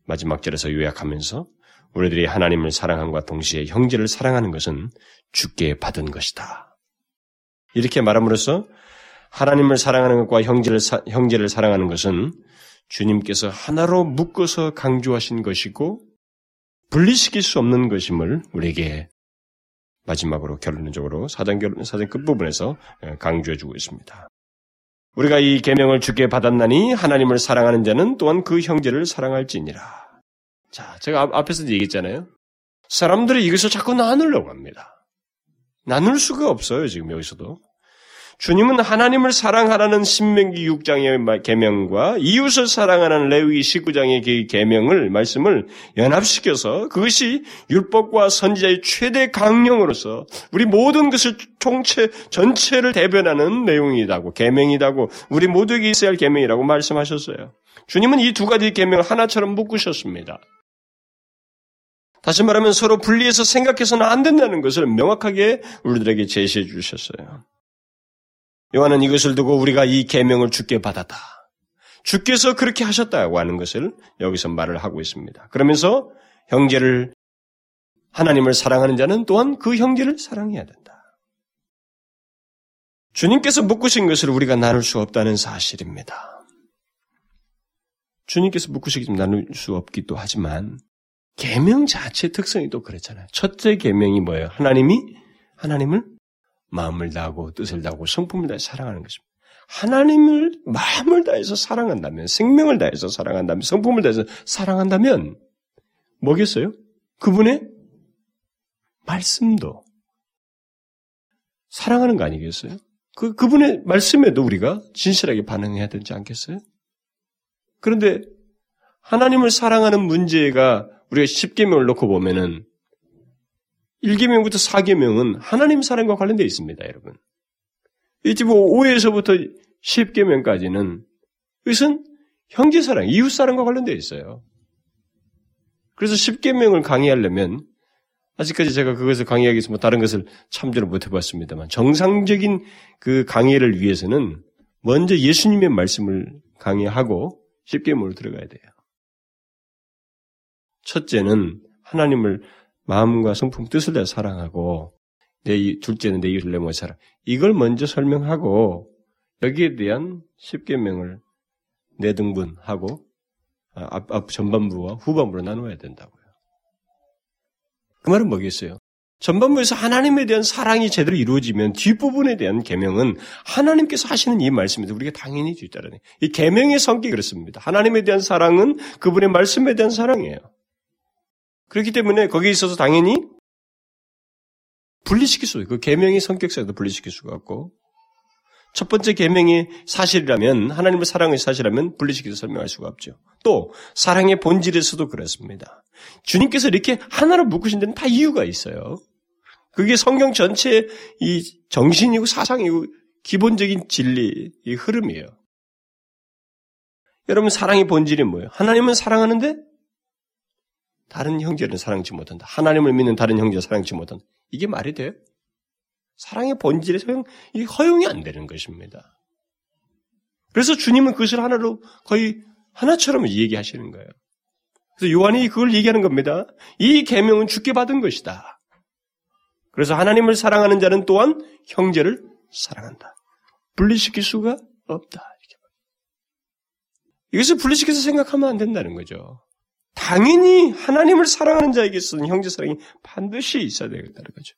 마지막 절에서 요약하면서, 우리들이 하나님을 사랑함과 동시에 형제를 사랑하는 것은 죽게 받은 것이다. 이렇게 말함으로써 하나님을 사랑하는 것과 형제를, 사, 형제를 사랑하는 것은 주님께서 하나로 묶어서 강조하신 것이고 분리시킬 수 없는 것임을 우리에게 마지막으로 결론적으로 사장 결론 사장 끝부분에서 예, 강조해 주고 있습니다. 우리가 이 계명을 주께 받았나니 하나님을 사랑하는 자는 또한 그 형제를 사랑할지니라. 자, 제가 앞에서 얘기했잖아요. 사람들이 이것을 자꾸 나누려고 합니다. 나눌 수가 없어요, 지금 여기서도. 주님은 하나님을 사랑하라는 신명기 6장의 계명과 이웃을 사랑하는 레위 19장의 계명을 말씀을 연합시켜서 그것이 율법과 선지자의 최대 강령으로서 우리 모든 것을 총체 전체를 대변하는 내용이라고 계명이라고 우리 모두에게 있어야 할 계명이라고 말씀하셨어요. 주님은 이 두 가지 계명을 하나처럼 묶으셨습니다. 다시 말하면 서로 분리해서 생각해서는 안 된다는 것을 명확하게 우리들에게 제시해 주셨어요. 요한은 이것을 두고 우리가 이 계명을 주께 받았다. 주께서 그렇게 하셨다고 하는 것을 여기서 말을 하고 있습니다. 그러면서 형제를 하나님을 사랑하는 자는 또한 그 형제를 사랑해야 된다. 주님께서 묶으신 것을 우리가 나눌 수 없다는 사실입니다. 주님께서 묶으시기 좀 나눌 수 없기도 하지만 계명 자체 특성이 또 그렇잖아요. 첫째 계명이 뭐예요? 하나님이 하나님을 마음을 다하고 뜻을 다하고 성품을 다해 사랑하는 것입니다. 하나님을 마음을 다해서 사랑한다면, 생명을 다해서 사랑한다면, 성품을 다해서 사랑한다면, 뭐겠어요? 그분의 말씀도 사랑하는 거 아니겠어요? 그, 그분의 말씀에도 우리가 진실하게 반응해야 되지 않겠어요? 그런데 하나님을 사랑하는 문제가 우리가 10개명을 놓고 보면은 1계명부터 4계명은 하나님 사랑과 관련되어 있습니다, 여러분. 이집 5에서부터 10계명까지는 이것은 형제 사랑, 이웃 사랑과 관련되어 있어요. 그래서 10계명을 강의하려면 아직까지 제가 그것을 강의하기 위해서 뭐 다른 것을 참조를 못 해봤습니다만 정상적인 그 강의를 위해서는 먼저 예수님의 말씀을 강의하고 10계명으로 들어가야 돼요. 첫째는 하나님을 마음과 성품 뜻을 내 사랑하고 내 둘째는 내 이웃을 내모 사랑. 이걸 먼저 설명하고 여기에 대한 10개명을 내등분하고 아, 앞, 앞 전반부와 후반부로 나누어야 된다고요. 그 말은 뭐겠어요? 전반부에서 하나님에 대한 사랑이 제대로 이루어지면 뒷부분에 대한 계명은 하나님께서 하시는 이 말씀에서 우리가 당연히 뒤따르네. 이 계명의 성격이 그렇습니다. 하나님에 대한 사랑은 그분의 말씀에 대한 사랑이에요. 그렇기 때문에 거기에 있어서 당연히 분리시킬 수, 그 계명의 성격상에도 분리시킬 수가 없고, 첫 번째 계명이 사실이라면, 하나님의 사랑의 사실이라면 분리시켜서 설명할 수가 없죠. 또, 사랑의 본질에서도 그렇습니다. 주님께서 이렇게 하나로 묶으신 데는 다 이유가 있어요. 그게 성경 전체의 이 정신이고 사상이고 기본적인 진리, 이 흐름이에요. 여러분, 사랑의 본질이 뭐예요? 하나님은 사랑하는데 다른 형제를 사랑치 못한다. 하나님을 믿는 다른 형제를 사랑치 못한다. 이게 말이 돼요? 사랑의 본질에 허용, 이 허용이 안 되는 것입니다. 그래서 주님은 그것을 하나로 거의 하나처럼 얘기하시는 거예요. 그래서 요한이 그걸 얘기하는 겁니다. 이 계명은 죽게 받은 것이다. 그래서 하나님을 사랑하는 자는 또한 형제를 사랑한다. 분리시킬 수가 없다. 이것을 분리시켜서 생각하면 안 된다는 거죠. 당연히 하나님을 사랑하는 자에게서는 형제 사랑이 반드시 있어야 되겠다는 거죠.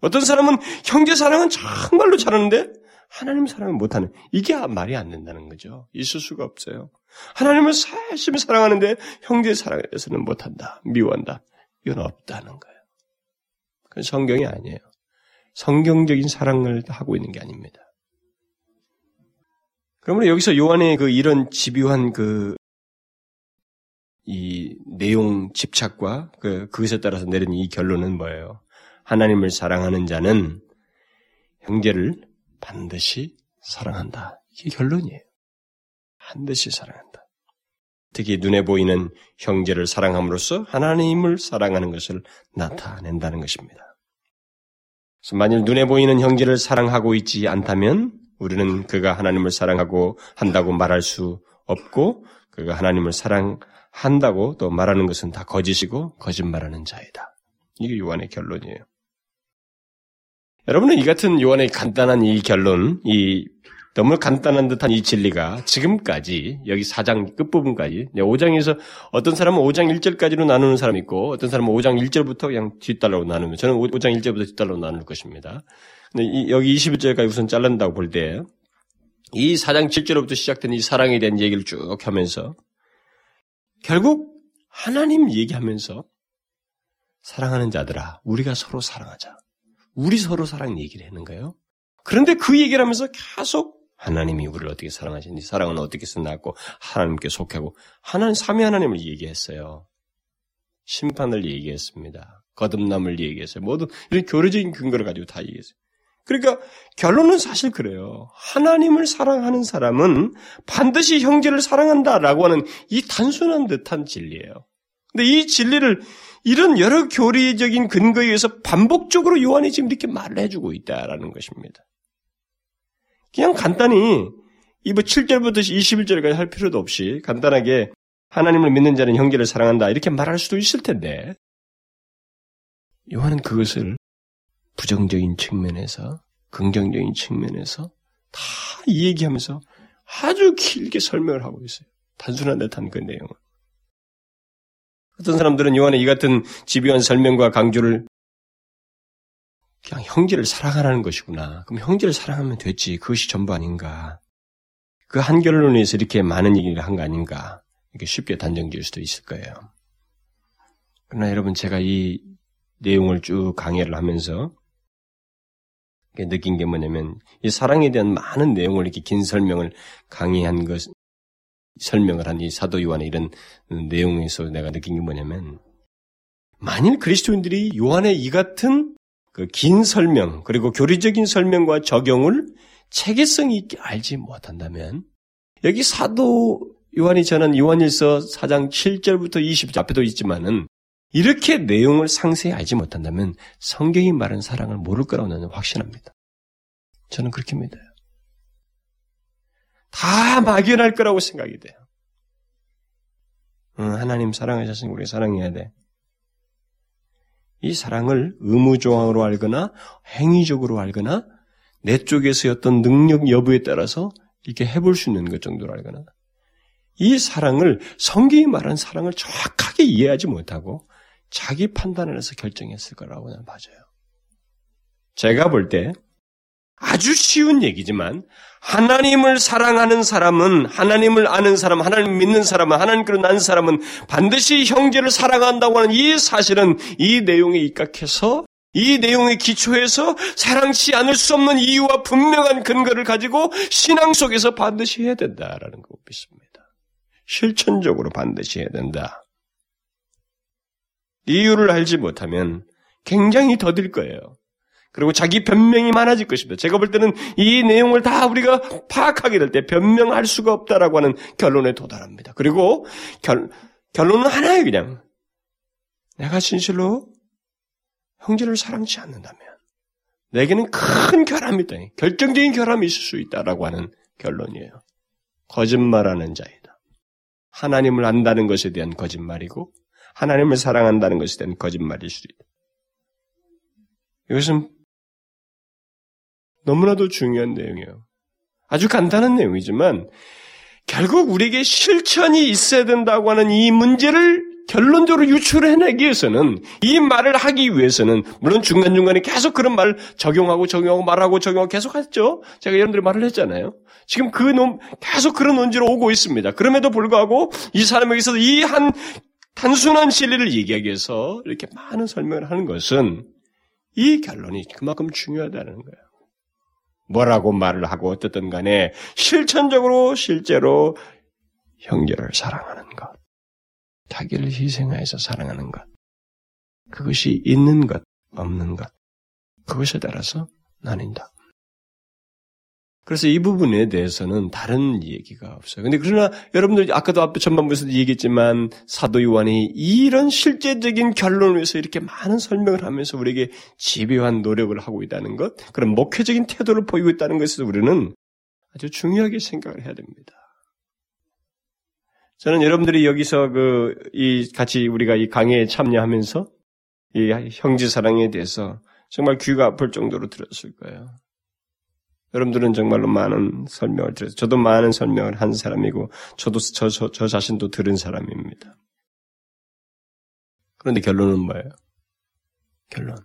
어떤 사람은 형제 사랑은 정말로 잘하는데 하나님 사랑을 못하는 이게 말이 안 된다는 거죠. 있을 수가 없어요. 하나님을 열심히 사랑하는데 형제 사랑에 대해서는 못한다, 미워한다. 이건 없다는 거예요. 그건 성경이 아니에요. 성경적인 사랑을 하고 있는 게 아닙니다. 그러므로 여기서 요한의 그 이런 집요한 그 이 내용 집착과 그 그것에 따라서 내린 이 결론은 뭐예요? 하나님을 사랑하는 자는 형제를 반드시 사랑한다. 이게 결론이에요. 반드시 사랑한다. 특히 눈에 보이는 형제를 사랑함으로써 하나님을 사랑하는 것을 나타낸다는 것입니다. 만일 눈에 보이는 형제를 사랑하고 있지 않다면 우리는 그가 하나님을 사랑하고 한다고 말할 수 없고 그가 하나님을 사랑 한다고 또 말하는 것은 다 거짓이고 거짓말하는 자이다. 이게 요한의 결론이에요. 여러분은 이 같은 요한의 간단한 이 결론, 이 너무 간단한 듯한 이 진리가 지금까지 여기 4장 끝부분까지 5장에서 어떤 사람은 5장 1절까지로 나누는 사람이 있고 어떤 사람은 5장 1절부터 그냥 뒷달로 나누면 저는 5장 1절부터 뒷달로 나눌 것입니다. 근데 이, 여기 21절까지 우선 잘른다고 볼 때 이 4장 7절부터 시작된 이 사랑에 대한 얘기를 쭉 하면서 결국 하나님 얘기하면서 사랑하는 자들아 우리가 서로 사랑하자. 우리 서로 사랑 얘기를 하는 거예요. 그런데 그 얘기를 하면서 계속 하나님이 우리를 어떻게 사랑하시는지, 사랑은 어떻게 쓴다고 하나님께 속하고, 하나님, 삼위 하나님을 얘기했어요. 심판을 얘기했습니다. 거듭남을 얘기했어요. 모두 이런 교류적인 근거를 가지고 다 얘기했어요. 그러니까 결론은 사실 그래요. 하나님을 사랑하는 사람은 반드시 형제를 사랑한다라고 하는 이 단순한 듯한 진리예요. 근데 이 진리를 이런 여러 교리적인 근거에 의해서 반복적으로 요한이 지금 이렇게 말을 해주고 있다라는 것입니다. 그냥 간단히 이뭐 7절부터 21절까지 할 필요도 없이 간단하게 하나님을 믿는 자는 형제를 사랑한다 이렇게 말할 수도 있을 텐데 요한은 그것을 부정적인 측면에서 긍정적인 측면에서 다 이 얘기하면서 아주 길게 설명을 하고 있어요. 단순한 듯한 그 내용을. 어떤 사람들은 요한의 이 같은 집요한 설명과 강조를 그냥 형제를 사랑하라는 것이구나. 그럼 형제를 사랑하면 됐지. 그것이 전부 아닌가. 그 한 결론에서 이렇게 많은 얘기를 한 거 아닌가. 이렇게 쉽게 단정 지을 수도 있을 거예요. 그러나 여러분, 제가 이 내용을 쭉 강의를 하면서 느낀 게 뭐냐면, 이 사랑에 대한 많은 내용을 이렇게 긴 설명을 강의한 것, 설명을 한 이 사도 요한의 이런 내용에서 내가 느낀 게 뭐냐면, 만일 그리스도인들이 요한의 이 같은 그 긴 설명, 그리고 교리적인 설명과 적용을 체계성 있게 알지 못한다면, 여기 사도 요한이 전한 요한일서 4장 7절부터 20절 앞에도 있지만은, 이렇게 내용을 상세히 알지 못한다면 성경이 말하는 사랑을 모를 거라고 나는 확신합니다. 저는 그렇게 믿어요. 다 막연할 거라고 생각이 돼요. 응, 하나님 사랑하셨으니 우리 사랑해야 돼. 이 사랑을 의무조항으로 알거나 행위적으로 알거나 내 쪽에서의 어떤 능력 여부에 따라서 이렇게 해볼 수 있는 것 정도로 알거나 이 사랑을 성경이 말한 사랑을 정확하게 이해하지 못하고 자기 판단을 해서 결정했을 거라고 나는 봐져요. 제가 볼 때 아주 쉬운 얘기지만 하나님을 사랑하는 사람은 하나님을 아는 사람, 하나님 믿는 사람은 하나님께로 난 사람은 반드시 형제를 사랑한다고 하는 이 사실은 이 내용에 입각해서 이 내용에 기초해서 사랑치 않을 수 없는 이유와 분명한 근거를 가지고 신앙 속에서 반드시 해야 된다라는 거 믿습니다. 실천적으로 반드시 해야 된다. 이유를 알지 못하면 굉장히 더딜 거예요. 그리고 자기 변명이 많아질 것입니다. 제가 볼 때는 이 내용을 다 우리가 파악하게 될 때 변명할 수가 없다라고 하는 결론에 도달합니다. 그리고 결, 결론은 하나예요, 그냥. 내가 진실로 형제를 사랑치 않는다면 내게는 큰 결함이 있다. 결정적인 결함이 있을 수 있다라고 하는 결론이에요. 거짓말하는 자이다. 하나님을 안다는 것에 대한 거짓말이고 하나님을 사랑한다는 것에 대한 거짓말일 수도 있다. 이것은 너무나도 중요한 내용이에요. 아주 간단한 내용이지만 결국 우리에게 실천이 있어야 된다고 하는 이 문제를 결론적으로 유출해내기 위해서는 이 말을 하기 위해서는 물론 중간중간에 계속 그런 말을 적용하고 적용하고 말하고 적용하고 계속 했죠. 제가 여러분들이 말을 했잖아요. 지금 그 논, 계속 그런 논지로 오고 있습니다. 그럼에도 불구하고 이 사람에게서 이 한 단순한 진리를 얘기하기 위해서 이렇게 많은 설명을 하는 것은 이 결론이 그만큼 중요하다는 거예요. 뭐라고 말을 하고 어떻든 간에 실천적으로 실제로 형제를 사랑하는 것. 자기를 희생하여서 사랑하는 것. 그것이 있는 것, 없는 것. 그것에 따라서 나뉜다. 그래서 이 부분에 대해서는 다른 얘기가 없어요. 근데 그러나 여러분들 아까도 앞에 전반부에서도 얘기했지만 사도 요한이 이런 실제적인 결론을 위해서 이렇게 많은 설명을 하면서 우리에게 집요한 노력을 하고 있다는 것, 그런 목회적인 태도를 보이고 있다는 것을 우리는 아주 중요하게 생각을 해야 됩니다. 저는 여러분들이 여기서 그, 이, 같이 우리가 이 강의에 참여하면서 이 형제 사랑에 대해서 정말 귀가 아플 정도로 들었을 거예요. 여러분들은 정말로 많은 설명을 들었어요. 저도 많은 설명을 한 사람이고, 저도 저, 저, 저 자신도 들은 사람입니다. 그런데 결론은 뭐예요? 결론.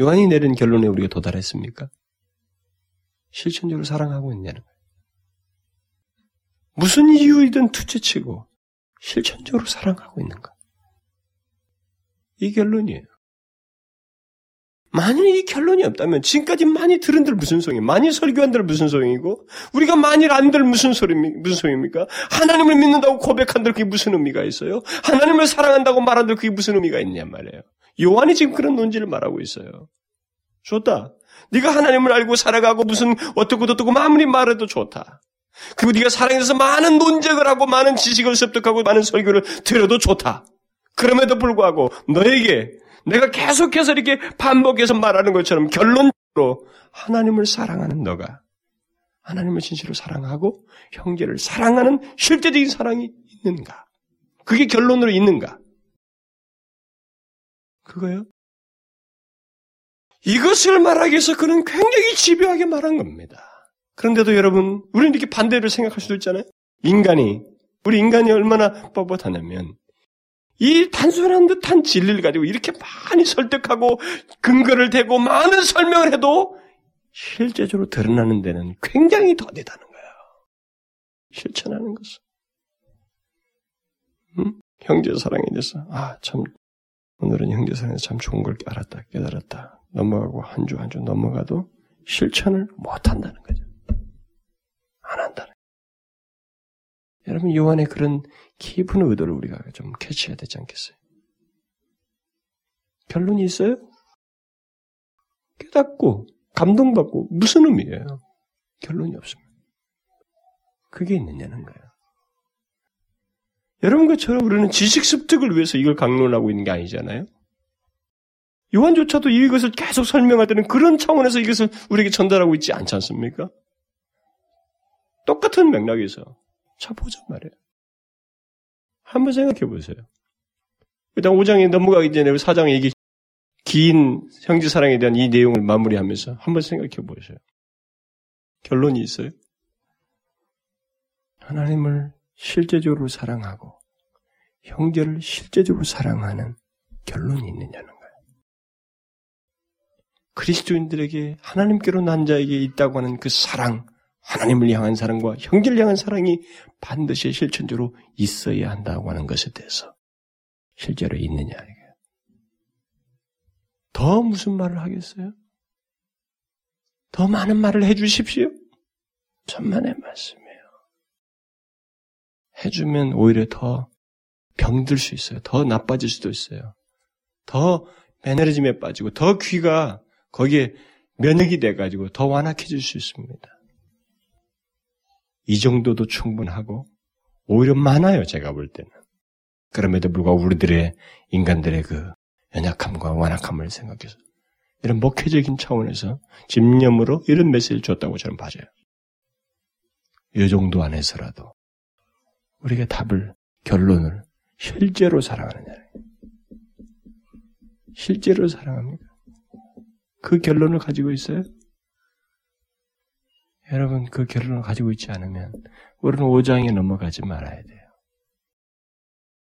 요한이 내린 결론에 우리가 도달했습니까? 실천적으로 사랑하고 있냐는 거예요. 무슨 이유이든 투치치고 실천적으로 사랑하고 있는가? 이 결론이에요. 만일 이 결론이 없다면 지금까지 많이 들은들 무슨 소용이 많이 설교한들 무슨 소용이고 우리가 만일 안들 무슨 소리 무슨 소용입니까? 하나님을 믿는다고 고백한들 그게 무슨 의미가 있어요? 하나님을 사랑한다고 말한들 그게 무슨 의미가 있냐 말이에요. 요한이 지금 그런 논지를 말하고 있어요. 좋다. 네가 하나님을 알고 살아가고 무슨 어떻고 어떻고 아무리 말해도 좋다. 그리고 네가 사랑해서 많은 논쟁을 하고 많은 지식을 습득하고 많은 설교를 들어도 좋다. 그럼에도 불구하고 너에게 내가 계속해서 이렇게 반복해서 말하는 것처럼 결론적으로 하나님을 사랑하는 너가 하나님을 진실로 사랑하고 형제를 사랑하는 실제적인 사랑이 있는가? 그게 결론으로 있는가? 그거요? 이것을 말하기 위해서 그는 굉장히 집요하게 말한 겁니다. 그런데도 여러분, 우리는 이렇게 반대로 생각할 수도 있잖아요? 인간이, 우리 인간이 얼마나 뻣뻣하냐면, 이 단순한 듯한 진리를 가지고 이렇게 많이 설득하고 근거를 대고 많은 설명을 해도 실제적으로 드러나는 데는 굉장히 더디다는 거예요. 실천하는 것은. 응? 형제 사랑에 대해서 아 참 오늘은 형제 사랑에서 참 좋은 걸 알았다 깨달았다 넘어가고 한 주 한주 넘어가도 실천을 못 한다는 거죠. 여러분 요한의 그런 깊은 의도를 우리가 좀 캐치해야 되지 않겠어요? 결론이 있어요? 깨닫고 감동받고 무슨 의미예요? 결론이 없습니다. 그게 있느냐는 거예요. 여러분과 저는 우리는 지식 습득을 위해서 이걸 강론하고 있는 게 아니잖아요. 요한조차도 이것을 계속 설명할 때는 그런 차원에서 이것을 우리에게 전달하고 있지 않지 않습니까? 똑같은 맥락에서 자 보자 말이에요. 한번 생각해 보세요. 일단 5장에 넘어가기 전에 4장 얘기 긴 형제 사랑에 대한 이 내용을 마무리하면서 한번 생각해 보세요. 결론이 있어요. 하나님을 실제적으로 사랑하고 형제를 실제적으로 사랑하는 결론이 있느냐는 거예요. 그리스도인들에게 하나님께로 난 자에게 있다고 하는 그 사랑, 하나님을 향한 사랑과 형제를 향한 사랑이 반드시 실천적으로 있어야 한다고 하는 것에 대해서 실제로 있느냐. 더 무슨 말을 하겠어요? 더 많은 말을 해주십시오. 천만의 말씀이에요. 해주면 오히려 더 병들 수 있어요. 더 나빠질 수도 있어요. 더 매너리즘에 빠지고 더 귀가 거기에 면역이 돼가지고 더 완악해질 수 있습니다. 이 정도도 충분하고 오히려 많아요. 제가 볼 때는. 그럼에도 불구하고 우리들의 인간들의 그 연약함과 완악함을 생각해서 이런 목회적인 차원에서 집념으로 이런 메시지를 줬다고 저는 봐져요. 이 정도 안에서라도 우리가 답을 결론을 실제로 사랑하느냐 실제로 사랑합니까? 그 결론을 가지고 있어요? 여러분 그 결론을 가지고 있지 않으면 우리는 5장에 넘어가지 말아야 돼요.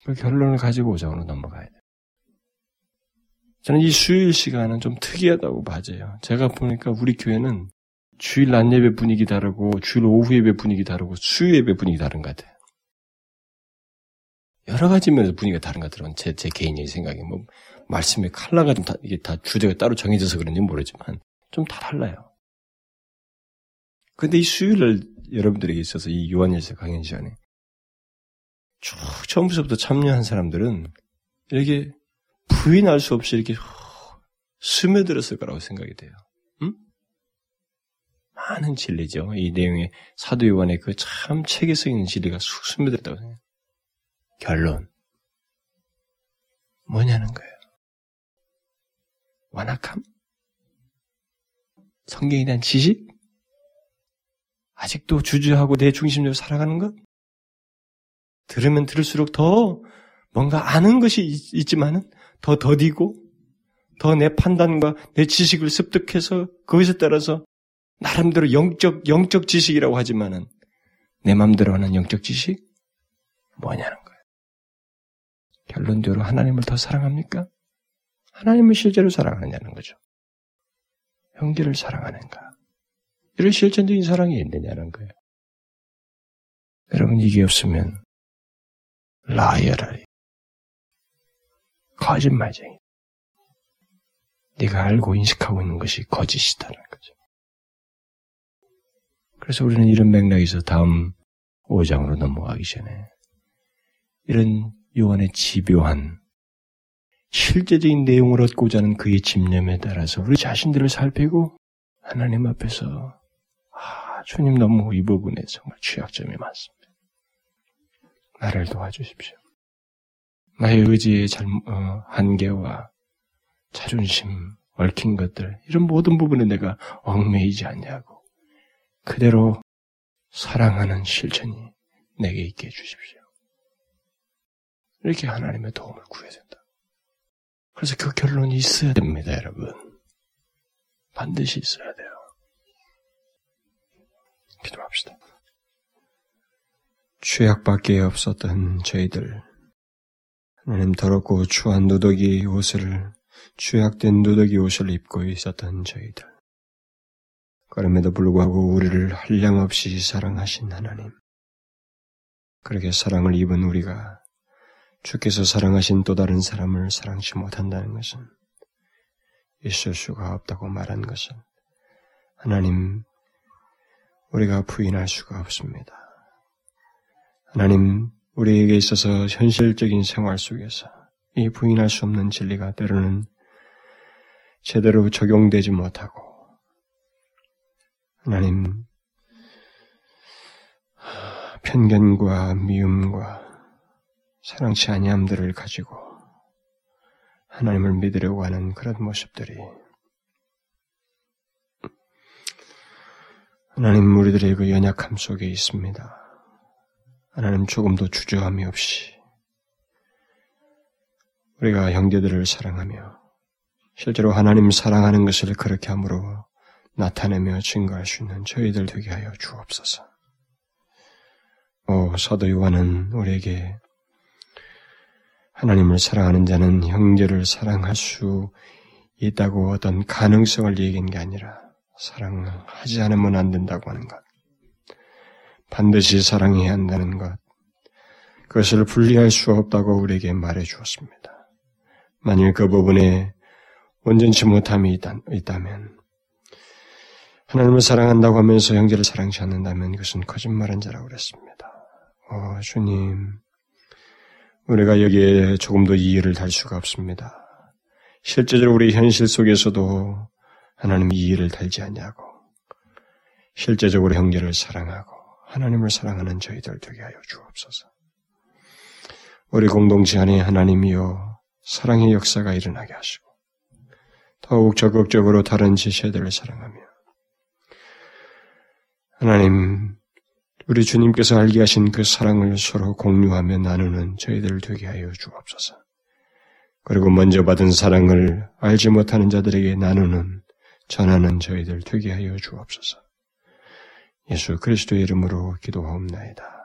그 결론을 가지고 오정으로 넘어가야 돼요. 저는 이 수요일 시간은 좀 특이하다고 봐져요. 제가 보니까 우리 교회는 주일 낮 예배 분위기 다르고 주일 오후 예배 분위기 다르고 수요 예배 분위기 다른 것 같아요. 여러 가지 면에서 분위기가 다른 것 같아요. 제, 제 개인의 생각이 뭐 말씀의 칼라가 좀 다, 이게 다 주제가 따로 정해져서 그런지 모르지만 좀 다 달라요. 근데 이 수요일날 여러분들에게 있어서 이 요한일서 강연 시간에 쭉 처음부터 참여한 사람들은 이렇게 부인할 수 없이 이렇게 스며들었을 거라고 생각이 돼요. 응? 많은 진리죠. 이 내용에 사도 요한의 그참 책에 써 있는 진리가 쑥 스며들었다고 생각해요. 결론. 뭐냐는 거예요. 완악함? 성경에 대한 지식? 아직도 주주하고 내 중심적으로 살아가는 것? 들으면 들을수록 더 뭔가 아는 것이 있, 지만은 더 더디고 더 내 판단과 내 지식을 습득해서 그것에 따라서 나름대로 영적 영적 지식이라고 하지만은 내 마음대로 하는 영적 지식 뭐냐는 거예요. 결론적으로 하나님을 더 사랑합니까? 하나님을 실제로 사랑하느냐는 거죠. 형제를 사랑하는가? 이런 실천적인 사랑이 있느냐는 거예요. 여러분 이게 없으면 라이어라리 거짓말쟁이. 네가 알고 인식하고 있는 것이 거짓이다는 거죠. 그래서 우리는 이런 맥락에서 다음 5장으로 넘어가기 전에 이런 요한의 집요한 실제적인 내용을 얻고자 하는 그의 집념에 따라서 우리 자신들을 살피고 하나님 앞에서 아, 주님 너무 이 부분에 정말 취약점이 많습니다. 나를 도와주십시오. 나의 의지의 잘, 어, 한계와 자존심, 얽힌 것들, 이런 모든 부분에 내가 얽매이지 않냐고. 그대로 사랑하는 실천이 내게 있게 해주십시오. 이렇게 하나님의 도움을 구해야 된다. 그래서 그 결론이 있어야 됩니다, 여러분. 반드시 있어야 돼요. 기도합시다. 죄악밖에 없었던 저희들, 하나님 더럽고 추한 누더기 옷을, 죄악된 누더기 옷을 입고 있었던 저희들. 그럼에도 불구하고 우리를 한량없이 사랑하신 하나님. 그렇게 사랑을 입은 우리가 주께서 사랑하신 또 다른 사람을 사랑치 못한다는 것은 있을 수가 없다고 말한 것은 하나님 우리가 부인할 수가 없습니다. 하나님 우리에게 있어서 현실적인 생활 속에서 이 부인할 수 없는 진리가 때로는 제대로 적용되지 못하고 하나님 편견과 미움과 사랑치 아니함들을 가지고 하나님을 믿으려고 하는 그런 모습들이 하나님 우리들의 그 연약함 속에 있습니다. 하나님 조금도 주저함이 없이 우리가 형제들을 사랑하며 실제로 하나님 사랑하는 것을 그렇게 함으로 나타내며 증거할 수 있는 저희들 되게 하여 주옵소서. 오, 사도 요한은 우리에게 하나님을 사랑하는 자는 형제를 사랑할 수 있다고 어떤 가능성을 얘기한 게 아니라 사랑하지 않으면 안 된다고 하는 것. 반드시 사랑해야 한다는 것. 그것을 분리할 수 없다고 우리에게 말해 주었습니다. 만일 그 부분에 온전치 못함이 있다면 하나님을 사랑한다고 하면서 형제를 사랑치 않는다면 그것은 거짓말한 자라고 그랬습니다. 어, 주님, 우리가 여기에 조금도 이해를 달 수가 없습니다. 실제적으로 우리 현실 속에서도 하나님 이해를 달지 않냐고. 실제적으로 형제를 사랑하고 하나님을 사랑하는 저희들 되게 하여 주옵소서. 우리 공동체 안에 하나님이여 사랑의 역사가 일어나게 하시고 더욱 적극적으로 다른 지체들을 사랑하며 하나님 우리 주님께서 알게 하신 그 사랑을 서로 공유하며 나누는 저희들 되게 하여 주옵소서. 그리고 먼저 받은 사랑을 알지 못하는 자들에게 나누는, 전하는 저희들 되게 하여 주옵소서. 예수 그리스도의 이름으로 기도하옵나이다.